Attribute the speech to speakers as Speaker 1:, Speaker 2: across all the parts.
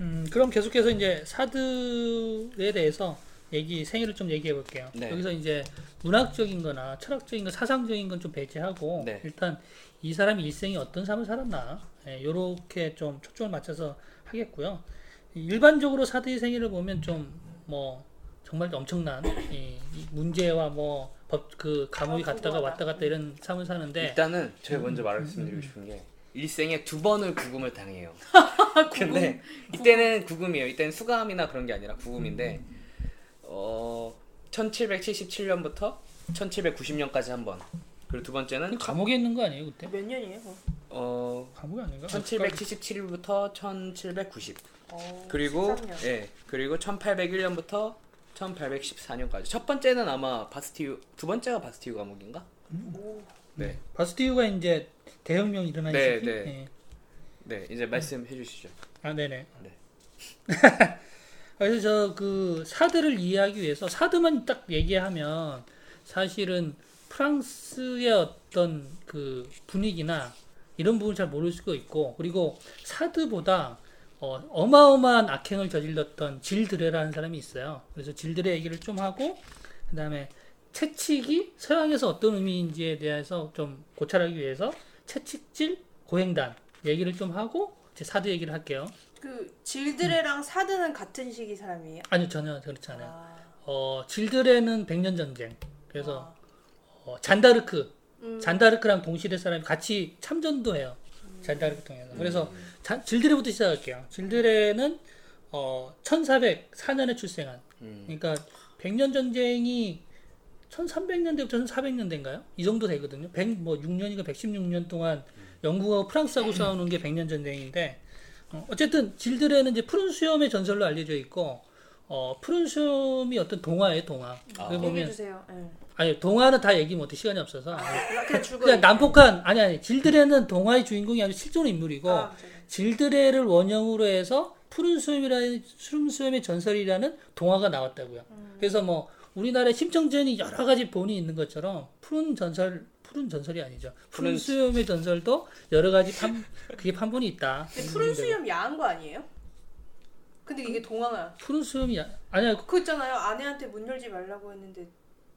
Speaker 1: 음, 그럼 계속해서 이제 사드에 대해서 얘기 생애를 좀 얘기해 볼게요.
Speaker 2: 네.
Speaker 1: 여기서 이제 문학적인 거나 철학적인 거, 사상적인 건 좀 배제하고
Speaker 2: 네.
Speaker 1: 일단 이 사람이 일생에 어떤 삶을 살았나 예, 요렇게 좀 초점을 맞춰서 하겠고요. 일반적으로 사드의 생애를 보면 좀 뭐 정말 엄청난 이, 이 문제와 뭐 법 그 감옥에
Speaker 3: 아,
Speaker 1: 갔다가. 왔다 갔다 이런 삶을 사는데
Speaker 2: 일단은 제가 먼저 말씀드리고 싶은 게 일생에 두 번을 구금을 당해요. 근데 이때는 구금이에요. 이때는 수감이나 그런 게 아니라 구금인데 어 1777년부터 1790년까지 한 번. 그리고 두 번째는
Speaker 1: 감옥에 있는 거 아니에요 그때?
Speaker 3: 몇 년이에요?
Speaker 2: 어
Speaker 1: 감옥이 아닌가?
Speaker 2: 1777부터 1790.
Speaker 3: 어,
Speaker 2: 그리고
Speaker 3: 13년.
Speaker 2: 예 그리고 1801년부터 1814년까지 첫 번째는 아마 바스티유 두 번째가 바스티유 감옥인가?
Speaker 3: 오,
Speaker 2: 네.
Speaker 1: 바스티유가 이제 대혁명 일어난
Speaker 2: 네,
Speaker 1: 시기.
Speaker 2: 네.
Speaker 1: 예.
Speaker 2: 네 이제 말씀해 주시죠.
Speaker 1: 아, 네네.
Speaker 2: 네.
Speaker 1: 그래서 저그 사드를 이해하기 위해서 사드만 딱 얘기하면 사실은 프랑스의 어떤 그 분위기나 이런 부분 잘 모를 수가 있고 그리고 사드보다 어, 어마어마한 악행을 저질렀던 질드레라는 사람이 있어요. 그래서 질드레 얘기를 좀 하고 그다음에 채찍이 서양에서 어떤 의미인지에 대해서 좀 고찰하기 위해서 채찍질 고행단 얘기를 좀 하고 이제 사드 얘기를 할게요.
Speaker 3: 그 질드레랑 사드는 같은 시기 사람이에요?
Speaker 1: 아니요 전혀 그렇지 않아요.
Speaker 3: 아,
Speaker 1: 어 질드레는 백년 전쟁. 그래서
Speaker 3: 아.
Speaker 1: 어, 잔다르크,
Speaker 3: 음.
Speaker 1: 잔다르크랑 동시대 사람이 같이 참전도 해요. 잔다르크 통해서. 그래서 자, 질드레부터 시작할게요. 질드레는 어 1404년에 출생한.
Speaker 2: 음.
Speaker 1: 그러니까 백년 전쟁이 1300년대부터 1400년대인가요? 이 정도 되거든요. 100, 뭐 6년인가 116년 동안 영국하고 프랑스하고 싸우는 게 백년 전쟁인데 어, 어쨌든 질드레는 이제 푸른 수염의 전설로 알려져 있고 어, 푸른 수염이 어떤 동화예요, 동화.
Speaker 2: 아.
Speaker 1: 보면
Speaker 3: 주세요. 네.
Speaker 1: 아니 동화는 다 얘기 못해 시간이 없어서
Speaker 3: 그냥 줄거리.
Speaker 1: 그냥 난폭한 아니 아니 질드레는 동화의 주인공이 아니라 실존 인물이고
Speaker 3: 아.
Speaker 1: 질드레를 원형으로 해서 푸른 수염이라는 푸른 수염의 전설이라는 동화가 나왔다고요. 그래서 뭐 우리나라에 심청전이 여러 가지 본이 있는 것처럼 푸른 전설 푸른 전설이 아니죠. 푸른
Speaker 2: 푸른
Speaker 1: 수염의 전설도 여러 가지 판 그게 판본이 있다.
Speaker 3: 근데 푸른 수염 야한 거 아니에요? 근데 이게 동화가
Speaker 1: 푸른 수염이 아- 아니야.
Speaker 3: 그거 있잖아요. 아내한테 문 열지 말라고 했는데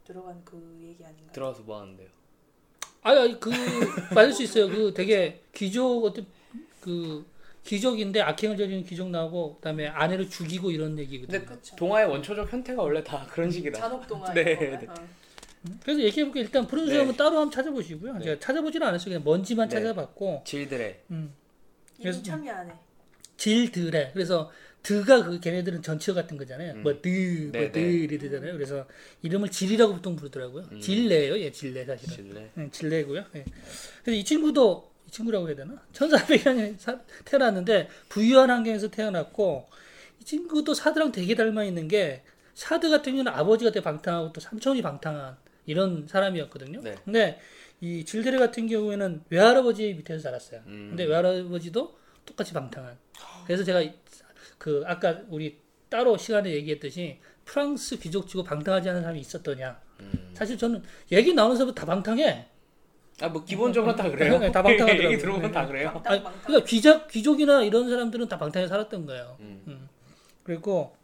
Speaker 3: 들어간 그 얘기 아닌가요?
Speaker 2: 들어가서 뭐 하는데요?
Speaker 1: 아니 그 맞을 수 있어요. 그 되게 귀족 어떤 그 귀족인데 악행을 저지른 귀족 나오고 그다음에 아내를 죽이고 이런 얘기거든요.
Speaker 2: 근데
Speaker 3: 그쵸.
Speaker 2: 동화의 원초적 형태가 원래 다 그런 식이다.
Speaker 3: 잔혹 동화
Speaker 2: 네, 네.
Speaker 3: 거. 어.
Speaker 1: 그래서 얘기해볼게요. 일단 푸른
Speaker 2: 네.
Speaker 1: 수염은 따로 한번 찾아보시고요.
Speaker 2: 네.
Speaker 1: 제가 찾아보지는 않았어요. 그냥 먼지만
Speaker 2: 네.
Speaker 1: 찾아봤고,
Speaker 2: 질드레.
Speaker 1: 음,
Speaker 3: 이름 참 야하네.
Speaker 1: 질드래. 그래서 드가 그 걔네들은 전치어 같은 거잖아요.
Speaker 2: 음.
Speaker 1: 뭐 드, 뭐
Speaker 2: 네,
Speaker 1: 드
Speaker 2: 네.
Speaker 1: 되잖아요. 그래서 이름을 질이라고 보통 부르더라고요.
Speaker 2: 음.
Speaker 1: 질레예요. 예, 질레 사실은.
Speaker 2: 질레.
Speaker 1: 네, 질레고요. 예. 그래서 이 친구도 이 친구라고 해야 되나? 1400년에 태어났는데 부유한 환경에서 태어났고 이 친구도 사드랑 되게 닮아 있는 게 사드 같은 경우는 아버지가 되게 방탕하고 또 삼촌이 방탕한 이런 사람이었거든요.
Speaker 2: 네.
Speaker 1: 근데 이 질드레 같은 경우에는 외할아버지 밑에서 자랐어요.
Speaker 2: 음.
Speaker 1: 근데 외할아버지도 똑같이 방탕한. 그래서 제가 이- 그 아까 우리 따로 시간에 얘기했듯이 프랑스 귀족 치고 방탕하지 않은 사람이 있었더냐.
Speaker 2: 음.
Speaker 1: 사실 저는 얘기 나오면서부터 다 방탕해.
Speaker 2: 아 뭐 기본적으로 다 그래요.
Speaker 1: 네, 다 방탕하더라고요.
Speaker 2: 얘기 들어보면 다 그래요.
Speaker 3: 방탕
Speaker 1: 아니,
Speaker 3: 방탕.
Speaker 1: 그러니까 귀족, 귀족이나 이런 사람들은 다 방탕에 살았던 거예요.
Speaker 2: 음.
Speaker 1: 그리고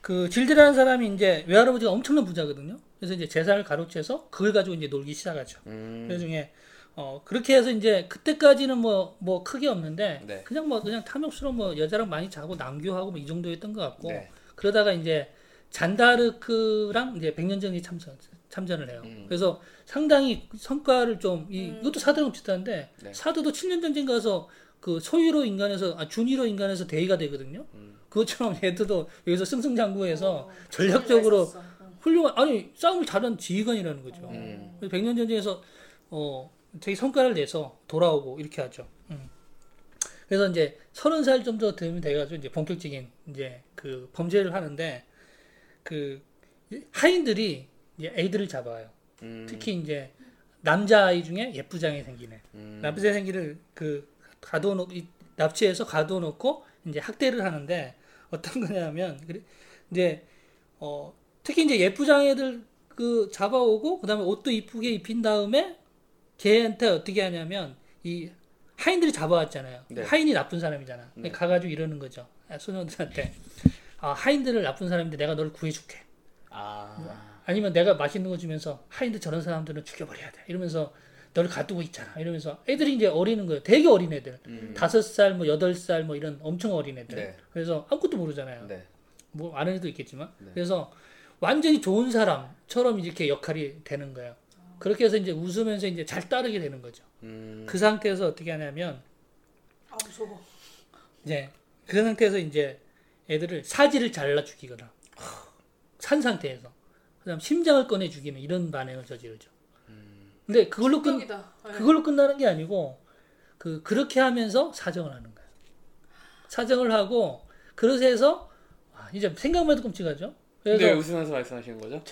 Speaker 1: 그 질드라는 사람이 이제 외할아버지가 엄청난 부자거든요. 그래서 이제 재산을 가로채서 그걸 가지고 이제 놀기 시작하죠.
Speaker 2: 음.
Speaker 1: 그 중에 어 그렇게 해서 이제 그때까지는 뭐뭐 크게 없는데
Speaker 2: 네.
Speaker 1: 그냥 뭐 그냥 탐욕스러운 뭐 여자랑 많이 자고 남교하고 뭐 이 정도였던 것 같고
Speaker 2: 네.
Speaker 1: 그러다가 이제 잔다르크랑 이제 백년전이 참전 참전을 해요.
Speaker 2: 음.
Speaker 1: 그래서 상당히 성과를 좀 이,
Speaker 3: 음.
Speaker 1: 이것도 사드랑 비슷한데
Speaker 2: 네.
Speaker 1: 사드도 7년 전쟁 가서 그 소위로 인간에서 아 준위로 인간에서 대위가 되거든요.
Speaker 2: 음.
Speaker 1: 그것처럼 얘들도 여기서 승승장구해서
Speaker 3: 어,
Speaker 1: 전략적으로.
Speaker 3: 응.
Speaker 1: 훌륭한 아니 싸움을 잘한 지휘관이라는 거죠.
Speaker 2: 음.
Speaker 1: 그래서 백년 전쟁에서 어 되게 성과를 내서 돌아오고 이렇게 하죠. 음. 그래서 이제 서른 살 정도 되면 돼가지고 이제 본격적인 이제 그 범죄를 하는데 그 하인들이 이제 애들을 잡아요.
Speaker 2: 음.
Speaker 1: 특히 이제 남자 아이 중에 예쁘장이 생기네.
Speaker 2: 음.
Speaker 1: 남자 생기를 그 가둬놓고 이- 납치해서 가둬놓고 이제 학대를 하는데 어떤 거냐면 이제 어 특히 이제 예쁘장애들 그 잡아오고 그다음에 옷도 이쁘게 입힌 다음에 걔한테 어떻게 하냐면 이 하인들이 잡아왔잖아요.
Speaker 2: 네.
Speaker 1: 하인이 나쁜 사람이잖아.
Speaker 2: 네.
Speaker 1: 가가지고 이러는 거죠. 아, 소년들한테 아, 하인들을 나쁜 사람인데 내가 너를 구해줄게.
Speaker 2: 아.
Speaker 1: 아니면 내가 맛있는 거 주면서 하인들 저런 사람들은 죽여버려야 돼. 이러면서 너를 가두고 있잖아. 이러면서 애들이 이제 어리는 거예요. 되게 어린 애들.
Speaker 2: 음.
Speaker 1: 다섯 살, 뭐 여덟 살, 뭐 이런 엄청 어린 애들.
Speaker 2: 네.
Speaker 1: 그래서 아무것도 모르잖아요.
Speaker 2: 네.
Speaker 1: 뭐 아는 애도 있겠지만.
Speaker 2: 네.
Speaker 1: 그래서 완전히 좋은 사람처럼 이렇게 역할이 되는 거예요. 그렇게 해서 이제 웃으면서 이제 잘 따르게 되는 거죠.
Speaker 2: 음.
Speaker 1: 그 상태에서 어떻게 하냐면
Speaker 3: 아 무서워.
Speaker 1: 이제 그 상태에서 이제 애들을 사지를 잘라 죽이거나 산 상태에서 그다음 심장을 꺼내 죽이는 이런 반응을 저지르죠. 근데 그걸로 끝.
Speaker 3: 네.
Speaker 1: 그걸로 끝나는 게 아니고 그 그렇게 하면서 사정을 하는 거예요. 사정을 하고 아, 이제 생각만 해도 끔찍하죠. 그래서
Speaker 2: 근데 왜 웃으면서 말씀하시는 거죠?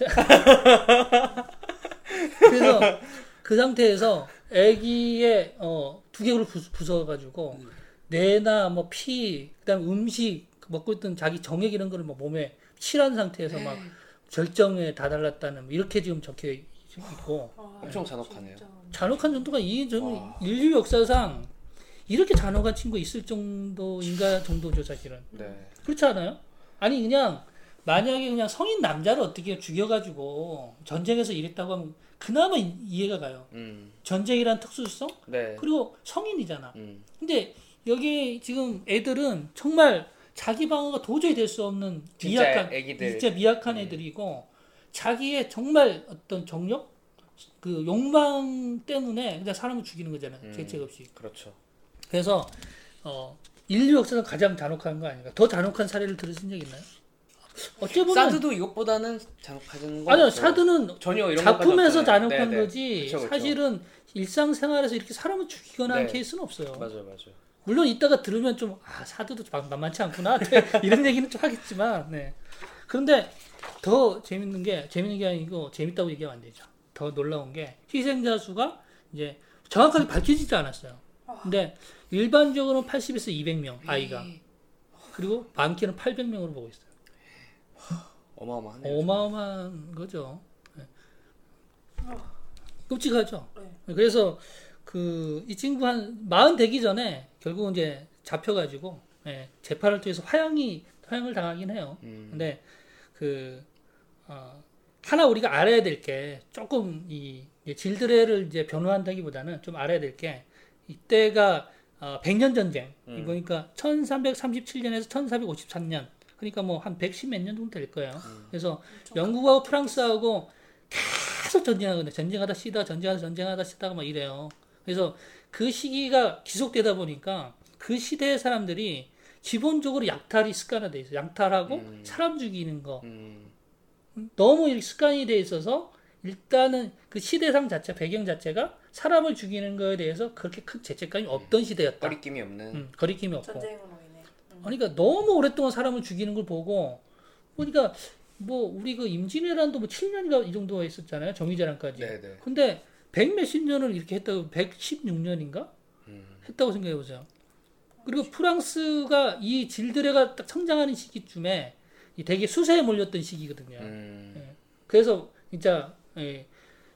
Speaker 1: 그래서 그 상태에서 아기의 어, 두개골을 부, 부숴가지고 뇌나 뭐 피, 그다음 음식 먹고 있던 자기 정액 이런 거를 뭐 몸에 칠한 상태에서 막 절정에 다달랐다는 뭐 이렇게 지금 적혀 있고
Speaker 3: 아,
Speaker 2: 엄청 잔혹하네요.
Speaker 3: 진짜.
Speaker 1: 잔혹한 정도가 이좀
Speaker 2: 와.
Speaker 1: 인류 역사상 이렇게 잔혹한 친구 있을 정도인가 정도죠 사실은
Speaker 2: 네.
Speaker 1: 그렇지 않아요? 아니 그냥 만약에 그냥 성인 남자를 어떻게 죽여가지고 전쟁에서 이랬다고 하면 그나마 이- 이해가 가요.
Speaker 2: 음.
Speaker 1: 전쟁이란 특수성
Speaker 2: 네.
Speaker 1: 그리고 성인이잖아.
Speaker 2: 음.
Speaker 1: 근데 여기 지금 애들은 정말 자기 방어가 도저히 될 수 없는
Speaker 2: 진짜
Speaker 1: 미약한
Speaker 2: 애기들.
Speaker 1: 진짜 미약한
Speaker 2: 음.
Speaker 1: 애들이고 자기의 정말 어떤 정력 그 욕망 때문에 그냥 사람을 죽이는 거잖아요.
Speaker 2: 음.
Speaker 1: 대책 없이.
Speaker 2: 그렇죠.
Speaker 1: 그래서 어 인류 역사상 가장 잔혹한 거 아닌가? 더 잔혹한 사례를 들으신 적 있나요? 어째 보면
Speaker 2: 사드도 이것보다는 잔혹하는 거
Speaker 1: 아니요. 사드는
Speaker 2: 전혀 이런
Speaker 1: 작품에서 잔혹한.
Speaker 2: 네네.
Speaker 1: 거지
Speaker 2: 그쵸, 그쵸.
Speaker 1: 사실은 일상생활에서 이렇게 사람을 죽이거나 하는
Speaker 2: 네.
Speaker 1: 케이스는 없어요.
Speaker 2: 맞아요, 맞아요.
Speaker 1: 물론 이따가 들으면 좀 아 사드도 만- 만만치 않구나 이런 얘기는 좀 하겠지만 네. 그런데 더 재밌는 게 재밌는 게 아니고 재밌다고 얘기하면 안 되죠. 더 놀라운 게 희생자 수가 이제 정확하게 밝혀지지 않았어요. 근데 일반적으로는 80에서 200명 아이가 그리고 많게는 800명으로 보고 있어요.
Speaker 2: 어마어마하네요.
Speaker 1: 어마어마한 거죠. 네. 끔찍하죠.
Speaker 3: 네.
Speaker 1: 그래서 그 이 친구 한 마흔 되기 전에 결국 이제 잡혀가지고 예, 재판을 통해서 화형이 화형을 당하긴 해요.
Speaker 2: 음.
Speaker 1: 근데 그 어, 하나 우리가 알아야 될 게 조금 이 질드레를 이제 변호한다기보다는 좀 알아야 될 게 이때가 어, 100년 전쟁.
Speaker 2: 음.
Speaker 1: 그러니까 1337년에서 1453년. 그러니까 뭐 한 110 몇 년 정도 될 거예요.
Speaker 2: 음.
Speaker 1: 그래서 영국하고 프랑스하고 계속 전쟁하거든요. 전쟁하다 쉬다, 전쟁하다 전쟁하다 쉬다가 막 이래요. 그래서 그 시기가 지속되다 보니까 그 시대의 사람들이 기본적으로 약탈이 습관화돼 있어요. 약탈하고
Speaker 2: 음.
Speaker 1: 사람 죽이는 거.
Speaker 2: 음.
Speaker 1: 너무 이렇게 습관이 돼 있어서 일단은 그 시대상 자체, 배경 자체가 사람을 죽이는 거에 대해서 그렇게 큰 죄책감이 없던 시대였다.
Speaker 2: 거리낌이 없는.
Speaker 1: 음, 거리낌이 없고.
Speaker 3: 전쟁으로 인해. 음.
Speaker 1: 그러니까 너무 오랫동안 사람을 죽이는 걸 보고 보니까 뭐 우리 그 임진왜란도 뭐 7년인가 이 정도가 있었잖아요. 정의재란까지.
Speaker 2: 네네.
Speaker 1: 근데 백 몇십 년을 이렇게 했다고 116년인가
Speaker 2: 음.
Speaker 1: 했다고 생각해 보세요. 그리고 프랑스가 이 질드레가 딱 성장하는 시기쯤에 이 되게 수세에 몰렸던 시기거든요.
Speaker 2: 음.
Speaker 1: 그래서 진짜 예,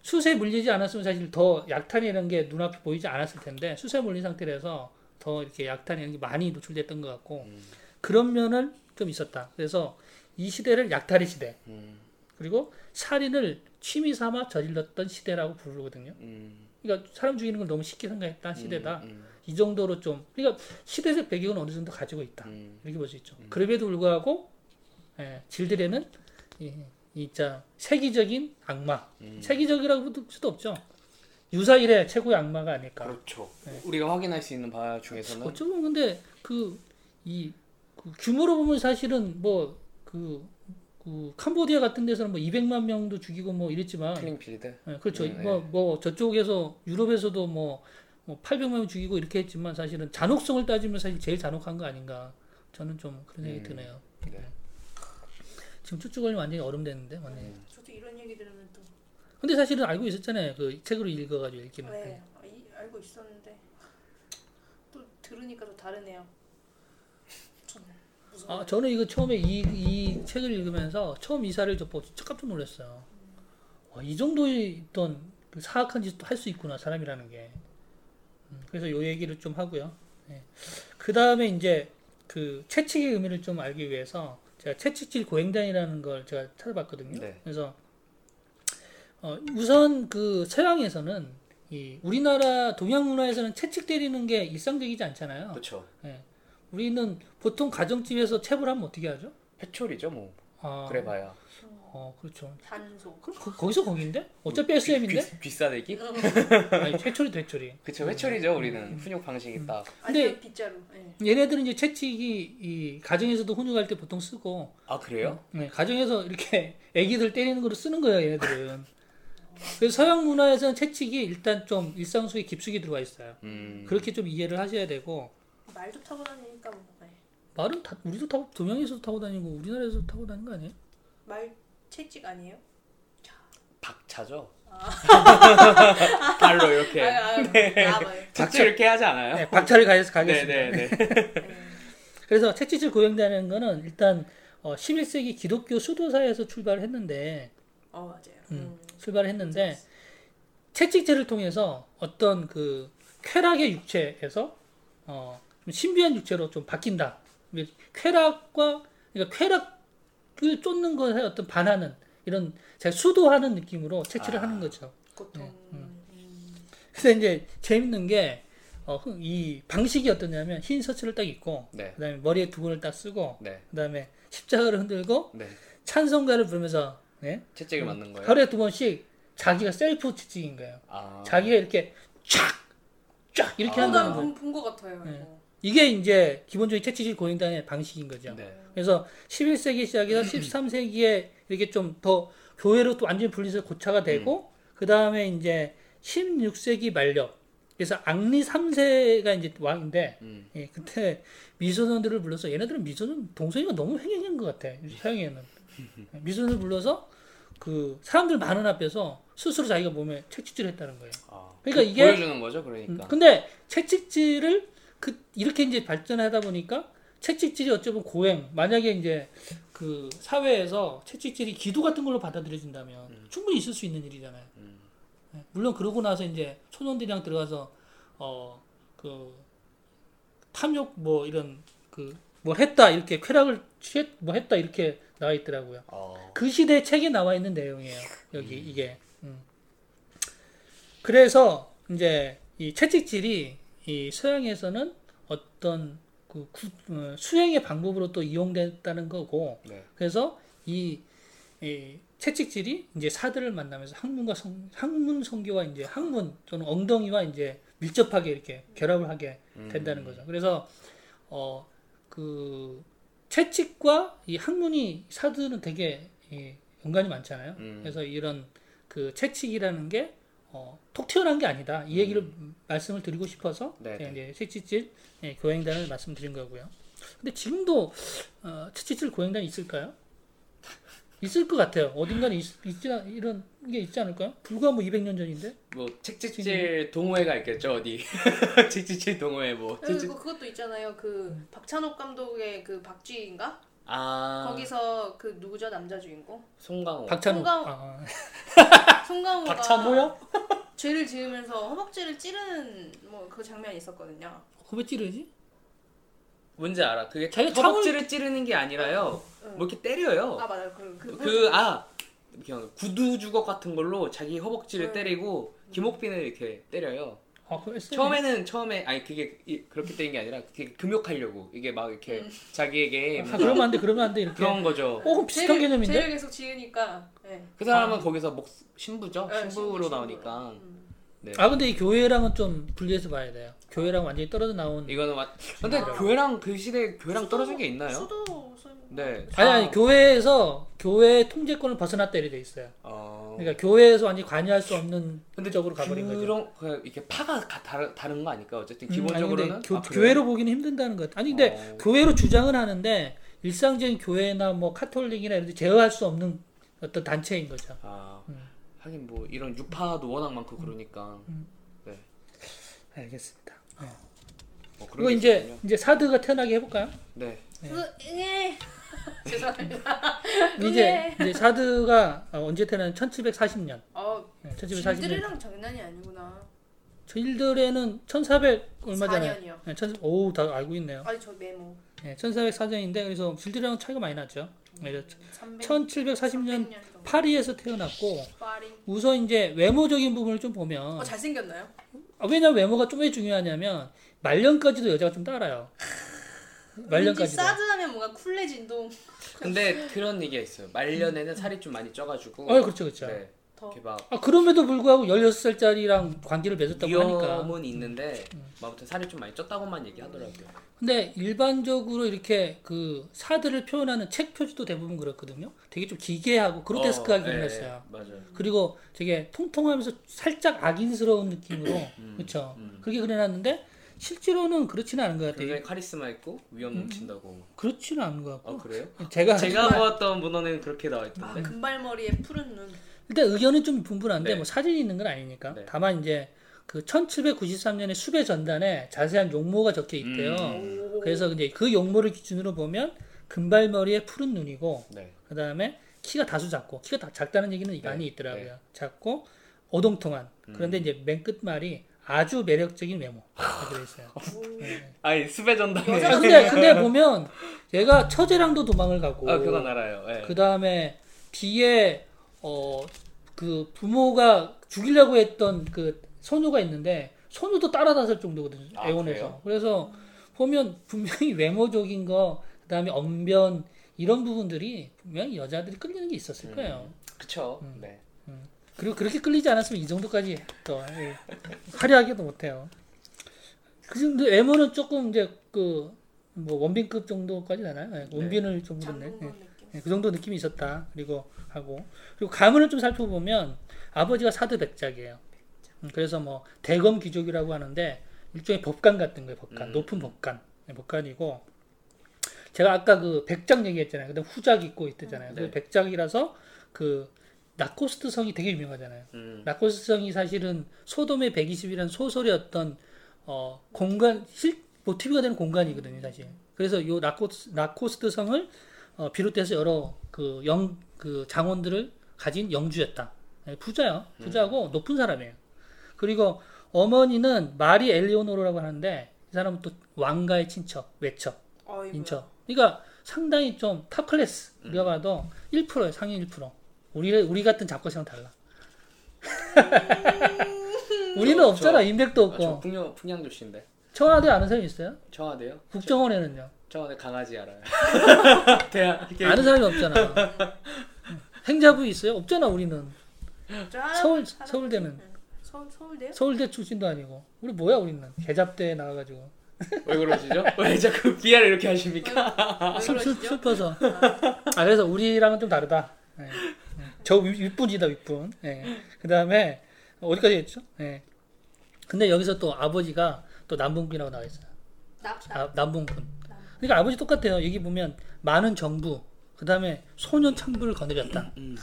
Speaker 1: 수세에 물리지 않았으면 사실 더 약탄이라는 게 눈앞에 보이지 않았을 텐데 수세에 몰린 상태라서 더 이렇게 약탄이라는 게 많이 노출됐던 것 같고
Speaker 2: 음.
Speaker 1: 그런 면은 좀 있었다. 그래서 이 시대를 약탈의 시대
Speaker 2: 음.
Speaker 1: 그리고 살인을 취미 삼아 저질렀던 시대라고 부르거든요.
Speaker 2: 음.
Speaker 1: 그러니까 사람 죽이는 걸 너무 쉽게 생각했다 시대다.
Speaker 2: 음.
Speaker 1: 이 정도로 좀 그러니까 시대적 배경은 어느 정도 가지고 있다.
Speaker 2: 음.
Speaker 1: 이렇게 볼 수 있죠. 그럼에도 불구하고 예, 질드레는 이, 이자 세기적인 악마,
Speaker 2: 음.
Speaker 1: 세기적이라고 볼 수도 없죠. 유사일의 최고의 악마가 아닐까.
Speaker 2: 그렇죠.
Speaker 1: 네.
Speaker 2: 우리가 확인할 수 있는 바 중에서는
Speaker 1: 어쩌면 근데 그이 규모로 보면 사실은 뭐 그 그 캄보디아 같은 데서는 뭐 200만 명도 죽이고 뭐 이랬지만
Speaker 2: 클링필드.
Speaker 1: 예, 그렇죠.
Speaker 2: 음, 네.
Speaker 1: 뭐, 뭐 저쪽에서 유럽에서도 뭐, 뭐 800만 명 죽이고 이렇게 했지만 사실은 잔혹성을 따지면 사실 제일 잔혹한 거 아닌가. 저는 좀 그런 생각이
Speaker 2: 음,
Speaker 1: 드네요.
Speaker 2: 네.
Speaker 1: 지금 쭈쭈 걸리면 완전히 얼음 됐는데, 완전히.
Speaker 2: 음.
Speaker 3: 저도 이런 얘기 들으면 또
Speaker 1: 근데 사실은 알고 있었잖아요. 그 책으로 읽어가지고 읽기는.
Speaker 3: 네, 아, 이, 알고 있었는데 또 들으니까 또 다르네요.
Speaker 1: 아, 저는 이거 처음에 이, 이 책을 읽으면서 처음 이사를 접고 진짜 깜짝 놀랐어요. 와, 이 정도의 어떤 그 사악한 짓도 할 수 있구나, 사람이라는 게. 음, 그래서 요 얘기를 좀 하고요. 그 다음에 이제 그 채찍의 의미를 좀 알기 위해서 제가 채찍질 고행단이라는 걸 제가 찾아봤거든요.
Speaker 2: 네.
Speaker 1: 그래서 어, 우선 그 서양에서는 이 우리나라 동양 문화에서는 채찍 때리는 게 일상적이지 않잖아요.
Speaker 2: 그렇죠.
Speaker 1: 우리는 보통 가정집에서 채불 하면 어떻게 하죠?
Speaker 2: 회초리죠, 뭐.
Speaker 1: 아,
Speaker 2: 그래봐야.
Speaker 1: 어, 그렇죠.
Speaker 3: 단소.
Speaker 1: 그럼 거, 거기서 거긴데? 어차피 SM인데?
Speaker 2: 귀, 귀싸대기?
Speaker 1: 아니, 회초리 회초리.
Speaker 2: 그쵸, 회초리죠, 우리는. 훈육 방식이 딱.
Speaker 1: 근데-
Speaker 3: 빗자루. 예.
Speaker 1: 얘네들은 이제 채찍이 이 가정에서도 훈육할 때 보통 쓰고
Speaker 2: 아, 그래요?
Speaker 1: 네, 가정에서 이렇게 애기들 때리는 거로 쓰는 거예요, 얘네들은. 그래서 서양 문화에서는 채찍이 일단 좀 일상 속에 깊숙이 들어가 있어요.
Speaker 2: 음.
Speaker 1: 그렇게 좀 이해를 하셔야 되고
Speaker 3: 말도 타고 다니니까 뭐. 예.
Speaker 1: 말은 다 우리도 타고 동양에서도 타고 다니고 우리나라에서도 타고 다니는 거 아니에요?
Speaker 3: 말 채찍 아니에요?
Speaker 2: 박차죠?
Speaker 3: 아.
Speaker 2: 발로 이렇게.
Speaker 3: 아, 아, 아, 맞아요.
Speaker 2: 박차 이렇게 하지 않아요?
Speaker 1: 네, 박차를 가해서 가겠습니다.
Speaker 2: 네네네.
Speaker 3: 예.
Speaker 1: 그래서 채찍질 고행단이라는 거는 일단 어, 11세기 기독교 수도사에서 출발을 했는데
Speaker 3: 어 맞아요.
Speaker 1: 음.
Speaker 3: 음.
Speaker 1: 출발을 했는데 채찍질을 통해서 어떤 그 쾌락의 육체에서 어, 좀 신비한 육체로 좀 바뀐다. 쾌락과 그러니까 쾌락을 쫓는 것에 어떤 반하는 이런 제가 수도하는 느낌으로 채취를
Speaker 2: 아.
Speaker 1: 하는 거죠.
Speaker 3: 고통.
Speaker 1: 네, 음. 이제 재밌는 게, 어, 이 방식이 어떠냐면 흰 셔츠를 딱 입고,
Speaker 2: 네.
Speaker 1: 그 다음에 머리에 두건을 딱 쓰고,
Speaker 2: 네.
Speaker 1: 그 다음에 십자가를 흔들고,
Speaker 2: 네.
Speaker 1: 찬송가를 부르면서, 네?
Speaker 2: 채찍을 맞는 거예요?
Speaker 1: 하루에 두 번씩 자기가 셀프 채찍인 거예요.
Speaker 2: 아.
Speaker 1: 자기가 이렇게 쫙, 쫙 이렇게
Speaker 2: 아.
Speaker 3: 어,
Speaker 1: 한다는 거예요.
Speaker 3: 난본것 같아요.
Speaker 1: 이게 이제 기본적인 채찍질 고행단의 방식인 거죠.
Speaker 2: 네.
Speaker 1: 그래서 11세기 시작해서 13세기에 이렇게 좀 더 교회로 또 완전히 분리해서 고차가 되고 그 다음에 이제 16세기 말력 그래서 앙리 3세가 이제 왕인데
Speaker 2: 음.
Speaker 1: 예, 그때 미소년들을 불러서 얘네들은 미소년 동성애가 너무 횡행한 것 같아 서양에는 미소년을 불러서 그 사람들 많은 앞에서 스스로 자기가 몸에 채찍질했다는 거예요.
Speaker 2: 아.
Speaker 1: 그러니까
Speaker 2: 그-
Speaker 1: 이게-
Speaker 2: 보여주는 거죠, 그러니까.
Speaker 1: 음, 근데 채찍질을 그 이렇게 이제 발전하다 보니까 채찍질이 어쩌면 고행 만약에 이제 그 사회에서 채찍질이 기도 같은 걸로 받아들여진다면 충분히 있을 수 있는 일이잖아요.
Speaker 2: 음.
Speaker 1: 네, 물론 그러고 나서 이제 초년들이랑 들어가서 어 그 탐욕 뭐 이런 그뭐 했다 이렇게 쾌락을 취했 뭐 했다 이렇게 나와 있더라고요.
Speaker 2: 어.
Speaker 1: 그 시대 책에 나와 있는 내용이에요. 여기 이게. 음. 그래서 이제 이 채찍질이 이 서양에서는 어떤 그 구- 어, 수행의 방법으로 또 이용됐다는 거고,
Speaker 2: 네.
Speaker 1: 그래서 이, 이 채찍질이 이제 사들을 만나면서 학문과 성, 학문 성교와 이제 학문 또는 엉덩이와 이제 밀접하게 이렇게 결합을 하게 된다는 거죠. 그래서 어 그 채찍과 이 학문이 사드는 되게 이 연관이 많잖아요.
Speaker 2: 음.
Speaker 1: 그래서 이런 그 채찍이라는 게 어, 톡 튀어나온 게 아니다. 이 얘기를 말씀을 드리고 싶어서
Speaker 2: 네, 네.
Speaker 1: 이제 채찍질 예, 교행단을 말씀드린 거고요. 근데 지금도 어, 채찍질 교행단 있을까요? 있을 것 같아요. 어딘가는 있, 있지 않- 이런 게 있지 않을까요? 불과 뭐 200년 전인데.
Speaker 2: 뭐 책찍질 동호회가 있겠죠 어디 책찍질 동호회 뭐
Speaker 3: 그리고
Speaker 2: 책찍
Speaker 3: 그것도 있잖아요. 그 박찬욱 감독의 그 박쥐인가?
Speaker 2: 아
Speaker 3: 거기서 그 누구죠 남자 주인공?
Speaker 2: 송강호
Speaker 1: 박찬욱.
Speaker 3: 송강-
Speaker 1: 아,
Speaker 3: 송강호가
Speaker 2: 박찬호요?
Speaker 3: 죄를 지으면서 허벅지를 찌르는 뭐 그 장면이 있었거든요.
Speaker 1: 그왜 찌르지?
Speaker 2: 뭔지 알아 그게
Speaker 1: 자기가
Speaker 2: 허벅지를 찌르는 게 아니라요
Speaker 3: 응.
Speaker 2: 뭐 이렇게 때려요
Speaker 3: 아 맞아요. 그, 그,
Speaker 2: 그아 그냥 구두 주걱 같은 걸로 자기 허벅지를
Speaker 3: 응.
Speaker 2: 때리고 김옥빈을 이렇게 때려요
Speaker 1: 아, 그 SM 이?
Speaker 2: 처음에는 처음에 아니 그게 이- 그렇게 때린 게 아니라 그게 금욕하려고 이게 막 이렇게
Speaker 3: 음.
Speaker 2: 자기에게
Speaker 1: 아, 그러면 안 돼, 그러면 안 돼, 이렇게.
Speaker 2: 그런 거죠
Speaker 1: 어, 비슷한
Speaker 3: 죄를-
Speaker 1: 개념인데?
Speaker 3: 죄를 계속 지으니까. 네.
Speaker 2: 그 사람은 거기서 목 신부죠
Speaker 3: 네,
Speaker 2: 신부로
Speaker 3: 신부,
Speaker 2: 나오니까.
Speaker 3: 음.
Speaker 2: 네.
Speaker 1: 아, 근데 이 교회랑은 좀 분리해서 봐야 돼요. 교회랑 완전히 떨어져 나온.
Speaker 2: 이거는 맞 근데
Speaker 3: 아.
Speaker 2: 교회랑 그 시대 교회랑
Speaker 3: 수도-
Speaker 2: 떨어진 게 있나요?
Speaker 3: 수도 수-
Speaker 2: 네.
Speaker 1: 아니, 아니,
Speaker 2: 다-
Speaker 1: 교회에서, 교회 통제권을 벗어났다 이래 돼 있어요.
Speaker 2: 어.
Speaker 1: 그러니까 교회에서 완전히 관여할 수 없는
Speaker 2: 근데
Speaker 1: 쪽으로 가버린 거죠.
Speaker 2: 그런 그 이렇게 파가 가, 다른 다른 거 아닐까? 어쨌든
Speaker 1: 음,
Speaker 2: 기본적으로는
Speaker 1: 근데 교,
Speaker 2: 아?
Speaker 1: 교회로 보기는 힘든다는 것. 아니, 근데
Speaker 2: 어.
Speaker 1: 교회로 주장은 하는데, 일상적인 교회나 뭐 카톨릭이나 이런 데 제어할 수 없는 어떤 단체인 거죠.
Speaker 2: 아
Speaker 1: 음.
Speaker 2: 하긴 뭐 이런 유파도 워낙 많고 그러니까 네.
Speaker 1: 알겠습니다.
Speaker 2: 뭐 그런
Speaker 1: 그리고
Speaker 2: 게
Speaker 1: 이제,
Speaker 2: 있군요.
Speaker 1: 이제 사드가 태어나게 해볼까요?
Speaker 2: 네.
Speaker 3: 그, 예. 죄송합니다.
Speaker 1: 이제, 이제 사드가 어, 언제 태어나는 1740년.
Speaker 3: 어,
Speaker 1: 1740년.
Speaker 3: 길들이랑 장난이 아니구나.
Speaker 1: 저희들에는 1400 얼마잖아요.
Speaker 3: 4년이요.
Speaker 1: 네, 1 오우 다 알고 있네요.
Speaker 3: 아니 저 메모.
Speaker 1: 네, 1404년인데 그래서 질들이랑 차이가 많이 났죠. 네,
Speaker 3: 300.
Speaker 1: 1740년
Speaker 3: 300년 정도.
Speaker 1: 파리에서 태어났고
Speaker 3: 파리.
Speaker 1: 우선 이제 외모적인 부분을 좀 보면
Speaker 3: 어 잘생겼나요?
Speaker 1: 아, 왜냐면 외모가 좀 왜 중요하냐면 말년까지도 여자가 좀 따라요.
Speaker 3: 왠지
Speaker 1: 말년까지도.
Speaker 3: 사드하면 뭔가 쿨해진도
Speaker 2: 근데 그런 얘기가 있어요. 말년에는 살이 좀 많이 쪄가지고.
Speaker 1: 어, 그렇죠, 그렇죠.
Speaker 2: 네.
Speaker 3: 더.
Speaker 2: 이렇게 막
Speaker 1: 아, 그럼에도 불구하고 16살짜리랑 관계를 맺었다고 하니까.
Speaker 2: 위험은 있는데 뭐 아무튼 살이 좀 많이 쪘다고만 얘기하더라고요.
Speaker 1: 근데 일반적으로 이렇게 그 사드를 표현하는 책 표지도 대부분 그렇거든요. 되게 좀 기괴하고 그로테스크하게
Speaker 2: 어, 예,
Speaker 1: 그렸어요.
Speaker 2: 예, 맞아요.
Speaker 1: 그리고 되게 통통하면서 살짝 악인스러운 느낌으로 그렇죠.
Speaker 2: 음.
Speaker 1: 그렇게 그려놨는데 실제로는 그렇지는 않은 것 같아요.
Speaker 2: 굉장히 카리스마 있고 위험 넘친다고.
Speaker 1: 그렇지는 않은
Speaker 2: 것아
Speaker 1: 같고
Speaker 2: 그래요?
Speaker 1: 제가
Speaker 2: 제가 보았던 문헌에는 그렇게 나와
Speaker 3: 아,
Speaker 2: 있던데.
Speaker 3: 금발머리에 푸른 눈.
Speaker 1: 일단 의견은 좀 분분한데
Speaker 2: 네.
Speaker 1: 뭐 사진이 있는 건 아니니까.
Speaker 2: 네.
Speaker 1: 다만 이제 그 1793년에 수배 전단에 자세한 용모가 적혀 있대요.
Speaker 2: 음.
Speaker 3: 오.
Speaker 1: 그래서 이제 그 용모를 기준으로 보면 금발머리에 푸른 눈이고
Speaker 2: 네.
Speaker 1: 그 다음에 키가 다수 작고 키가 다 작다는 얘기는
Speaker 2: 네,
Speaker 1: 많이 있더라고요.
Speaker 2: 네.
Speaker 1: 작고 오동통한
Speaker 2: 음.
Speaker 1: 그런데 이제 맨 끝말이 아주 매력적인 외모 돼 있어요. 네.
Speaker 2: 아니 수배
Speaker 1: 아, 근데 근데 보면 얘가 처제랑도 도망을 가고
Speaker 2: 아 그건 알아요. 예.
Speaker 1: 그 다음에 뒤에 어 그 부모가 죽이려고 했던 그 소녀가 있는데 소녀도 따라다설 정도거든요.
Speaker 2: 아,
Speaker 1: 애원에서.
Speaker 2: 그래요?
Speaker 1: 그래서 보면 분명히 외모적인 거 그다음에 언변 이런 부분들이 분명히 여자들이 끌리는 게 있었을 거예요.
Speaker 2: 그쵸.
Speaker 1: 음.
Speaker 2: 네.
Speaker 1: 그리고 그렇게 끌리지 않았으면 이 정도까지 또 예, 화려하게도 못해요. 그 정도 외모는 조금 이제 그 뭐 원빈급 정도까지 되나요? 예, 원빈을 좀 그렇네. 예. 예, 그 정도 느낌이 있었다. 그리고 하고 그리고 가문을 좀 살펴보면 아버지가 사드 백작이에요. 음, 그래서 뭐 대검 귀족이라고 하는데 일종의 법관 같은 거예요. 법관,
Speaker 2: 음.
Speaker 1: 높은 법관, 네, 법관이고 제가 아까 그 백작 얘기했잖아요. 그다음 후작 있고 있잖아요.
Speaker 2: 네.
Speaker 1: 그 백작이라서 그 나코스트 성이 되게 유명하잖아요.
Speaker 2: 음.
Speaker 1: 나코스트 성이 사실은 소돔의 120이라는 소설의 어떤 어 공간 실 모티브가 되는 공간이거든요, 사실. 그래서 요 나코스 나코스트 성을 어, 비롯해서 여러 그 영 그 장원들을 가진 영주였다. 네, 부자요, 부자고 높은 사람이에요. 그리고 어머니는 마리 엘리오노르라고 하는데 이 사람은 또 왕가의 친척, 외척. 인척. 그러니까 상당히 좀 top class. 우리가 봐도 1%예요, 상위 1%. 우리 우리 같은 잡것이랑 달라. 우리는
Speaker 2: 저-
Speaker 1: 없잖아,
Speaker 2: 저-
Speaker 1: 인맥도
Speaker 2: 아,
Speaker 1: 없고.
Speaker 2: 저 풍양 조씨인데.
Speaker 1: 청와대 아는 사람 있어요?
Speaker 2: 청와대요?
Speaker 1: 국정원에는요.
Speaker 2: 청와대 강아지 알아요. 대학
Speaker 1: 아는 사람이 없잖아. 행자부 있어요? 없잖아, 우리는. 서울 서울대는
Speaker 3: 응. 서울 서울대요?
Speaker 1: 서울대 출신도 아니고. 우리 뭐야, 우리는. 계잡대에 나와가지고.
Speaker 2: 왜 그러시죠? 왜 자꾸 비하를 이렇게 하십니까?
Speaker 3: 왜
Speaker 1: 슬, 슬? 슬퍼서. 아, 그래서 우리랑은 좀 다르다. 예. 예. 저 윗- 윗분이다, 윗분. 예. 그 다음에, 어디까지 했죠? 예. 근데 여기서 또 아버지가 또 남봉빈이라고 나와 있어요.
Speaker 3: 나, 나,
Speaker 1: 아, 남봉군.
Speaker 3: 남.
Speaker 1: 그러니까 아버지 똑같아요. 여기 보면 많은 정부, 그 다음에 소년 창부를 거느렸다.
Speaker 2: 음.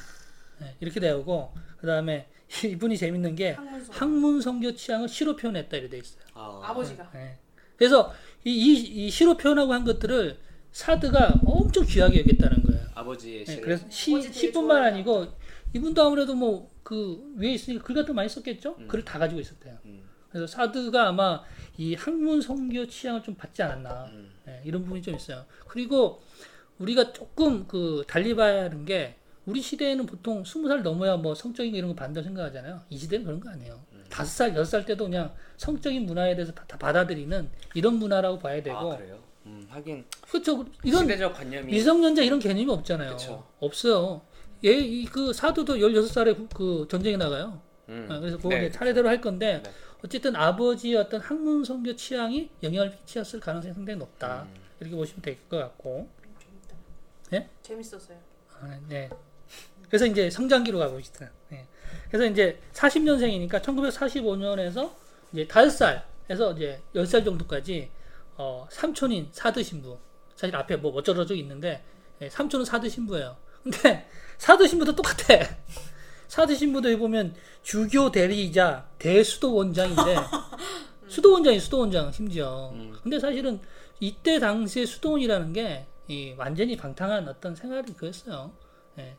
Speaker 1: 예, 이렇게 되고, 그 다음에 이분이 재밌는 게.
Speaker 3: 학문
Speaker 1: 성교 취향을 시로 표현했다 이렇게 돼 있어요.
Speaker 2: 아,
Speaker 3: 아버지가.
Speaker 1: 예. 그래서 이, 이, 이 시로 표현하고 한 것들을 사드가 엄청 귀하게 여겼다는 거예요.
Speaker 2: 아버지의
Speaker 1: 예,
Speaker 2: 시를.
Speaker 1: 그래서 시, 시뿐만 아니고 이분도 아무래도 뭐 그 위에 있으니까 글 같은 거 많이 썼겠죠?
Speaker 2: 음.
Speaker 1: 글을 다 가지고 있었대요.
Speaker 2: 음.
Speaker 1: 그래서 사드가 아마 이 학문 성교 취향을 좀 받지 않았나
Speaker 2: 음.
Speaker 1: 예, 이런 부분이 좀 있어요. 그리고 우리가 조금 그 달리 봐야 하는 게 우리 시대에는 보통 스무 살 넘어야 뭐 성적인 거 이런 거 받는다고 생각하잖아요. 이 시대는 그런 거 아니에요.
Speaker 2: 음.
Speaker 1: 다섯 살, 여섯 살 때도 그냥 성적인 문화에 대해서 다 받아들이는 이런 문화라고 봐야 되고.
Speaker 2: 아 그래요? 음, 하긴
Speaker 1: 그렇죠. 이건
Speaker 2: 시대적 관념이
Speaker 1: 미성년자 이런 개념이 없잖아요.
Speaker 2: 그쵸.
Speaker 1: 없어요. 얘, 이, 그 사도도 16살에 그 전쟁에 나가요.
Speaker 2: 음.
Speaker 1: 어, 그래서 그거
Speaker 2: 네,
Speaker 1: 이제 차례대로 할 건데,
Speaker 2: 네.
Speaker 1: 어쨌든 아버지의 어떤 학문 성교 취향이 영향을 끼쳤을 가능성이 상당히 높다.
Speaker 2: 음.
Speaker 1: 이렇게 보시면 될 것 같고. 예?
Speaker 3: 재밌었어요.
Speaker 1: 아, 네. 그래서 이제 성장기로 가고 있어요. 네. 그래서 이제 40년생이니까 1945년에서 이제 5살에서 이제 10살 정도까지 어, 삼촌인 사드 신부. 사실 앞에 뭐 어쩌저쩌 있는데 예, 삼촌은 사드 신부예요. 근데 사드 신부도 똑같아. 사드 신부도 여기 보면 주교 대리이자 대수도 원장인데 수도 원장이 수도 원장 심지어.
Speaker 2: 음.
Speaker 1: 근데 사실은 이때 당시의 수도원이라는 게 이 완전히 방탕한 어떤 생활이 그였어요. 예.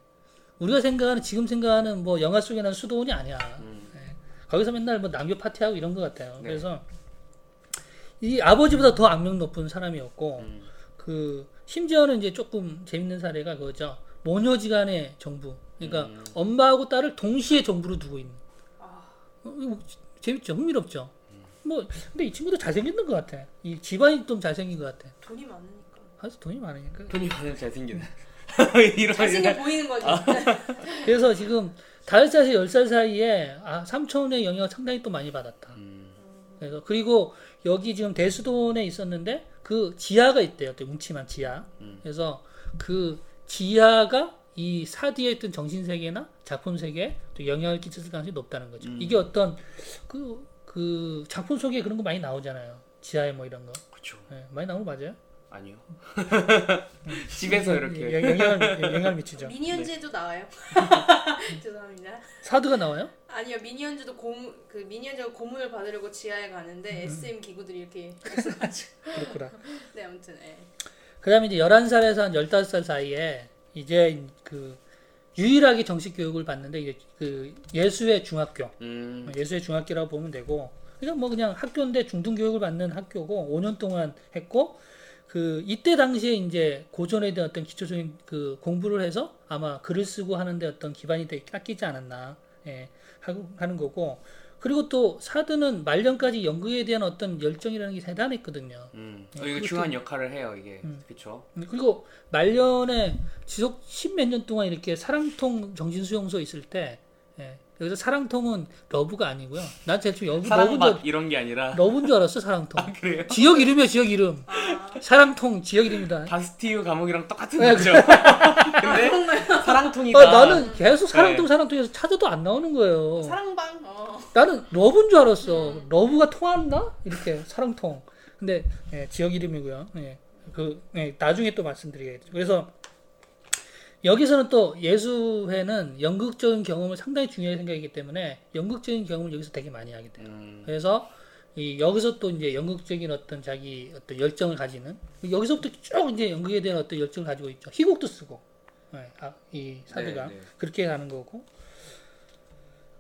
Speaker 1: 우리가 생각하는 지금 생각하는 뭐 영화 속에 나는 수도원이 아니야.
Speaker 2: 음.
Speaker 1: 예. 거기서 맨날 뭐 남교 파티하고 이런 것 같아요.
Speaker 2: 네.
Speaker 1: 그래서 이 아버지보다 더 악명 높은 사람이었고
Speaker 2: 음.
Speaker 1: 그 심지어는 이제 조금 재밌는 사례가 그거죠. 모녀지간의 정부. 그러니까
Speaker 2: 음.
Speaker 1: 엄마하고 딸을 동시에 정부로 두고 있는.
Speaker 3: 아.
Speaker 1: 어, 재밌죠, 흥미롭죠.
Speaker 2: 음.
Speaker 1: 뭐 근데 이 친구도 잘생겼는 것 같아. 이 집안이 좀 잘생긴 것 같아.
Speaker 3: 돈이 많으니까.
Speaker 1: 아주 돈이 많으니까.
Speaker 2: 돈이 많으면 잘생기네. 이런
Speaker 3: 잘생겨 보이는 거지.
Speaker 1: 그래서 지금 다섯 살에서 열 살 사이에 아, 삼촌의 영향을 상당히 또 많이 받았다.
Speaker 2: 음.
Speaker 1: 그래서 그리고 여기 지금 대수돈에 있었는데 그 지하가 있대요. 또 뭉치만 지하.
Speaker 2: 음.
Speaker 1: 그래서 그 지하가 이 사디에 있던 정신 세계나 작품 세계에 또 영향을 끼쳤을 가능성이 높다는 거죠.
Speaker 2: 음.
Speaker 1: 이게 어떤 그, 그 작품 속에 그런 거 많이 나오잖아요. 지하에 뭐 이런 거.
Speaker 2: 그쵸.
Speaker 1: 예, 많이 나오는 거 맞아요?
Speaker 2: 아니요. 집에서 이렇게
Speaker 1: 영- 영향을, 영향을 미치죠.
Speaker 3: 미니언즈에도 나와요. 죄송합니다.
Speaker 1: 사드가 나와요?
Speaker 3: 아니요 미니언즈도 고문 그 미니언즈가 고문을 받으려고 지하에 가는데 SM 기구들이 이렇게
Speaker 1: 그렇구나.
Speaker 3: 네 아무튼 예.
Speaker 1: 그 다음에 이제 11살에서 한 15살 사이에 이제 그 유일하게 정식 교육을 받는데 이제 그 예수의 중학교,
Speaker 2: 음.
Speaker 1: 예수의 중학교라고 보면 되고, 그냥 뭐 그냥 학교인데 중등 교육을 받는 학교고 5년 동안 했고, 그 이때 당시에 이제 고전에 대한 어떤 기초적인 그 공부를 해서 아마 글을 쓰고 하는데 어떤 기반이 되 깎이지 않았나, 예, 하고 하는 거고, 그리고 또 사드는 말년까지 연극에 대한 어떤 열정이라는 게 대단했거든요.
Speaker 2: 음.
Speaker 1: 네,
Speaker 2: 어, 이거 중요한 역할을 해요 이게.
Speaker 1: 음.
Speaker 2: 그쵸.
Speaker 1: 그리고 말년에 지속 십몇 년 동안 이렇게 사랑통 정신수용소 있을 때 예, 여기서 사랑통은 love가 아니고요. 난 제일 처음 여기 love인
Speaker 2: 이런 게 아니라
Speaker 1: love인 줄 알았어 사랑통.
Speaker 2: 그래요.
Speaker 1: 지역 이름이야 지역 이름. 사랑통 지역 이름이다.
Speaker 2: 바스티유 감옥이랑 똑같은
Speaker 1: 네,
Speaker 2: 거죠. 근데 사랑통이다.
Speaker 1: 아, 나는 계속 사랑통
Speaker 2: 네.
Speaker 1: 사랑통에서 찾아도 안 나오는 거예요.
Speaker 3: 사랑방 어.
Speaker 1: 나는 love인 줄 알았어. love가 통한다? 이렇게 사랑통. 근데 예, 지역 이름이고요. 예, 그 예, 나중에 또 말씀드리겠죠. 그래서 여기서는 또 예수회는 연극적인 경험을 상당히 중요하게 생각하기 때문에 연극적인 경험을 여기서 되게 많이 하게 돼요.
Speaker 2: 음.
Speaker 1: 그래서 이 여기서 또 이제 연극적인 어떤 자기 어떤 열정을 가지는 여기서부터 쭉 이제 연극에 대한 어떤 열정을 가지고 있죠. 희곡도 쓰고 예, 아, 이 사도가
Speaker 2: 네, 네.
Speaker 1: 그렇게 가는 거고.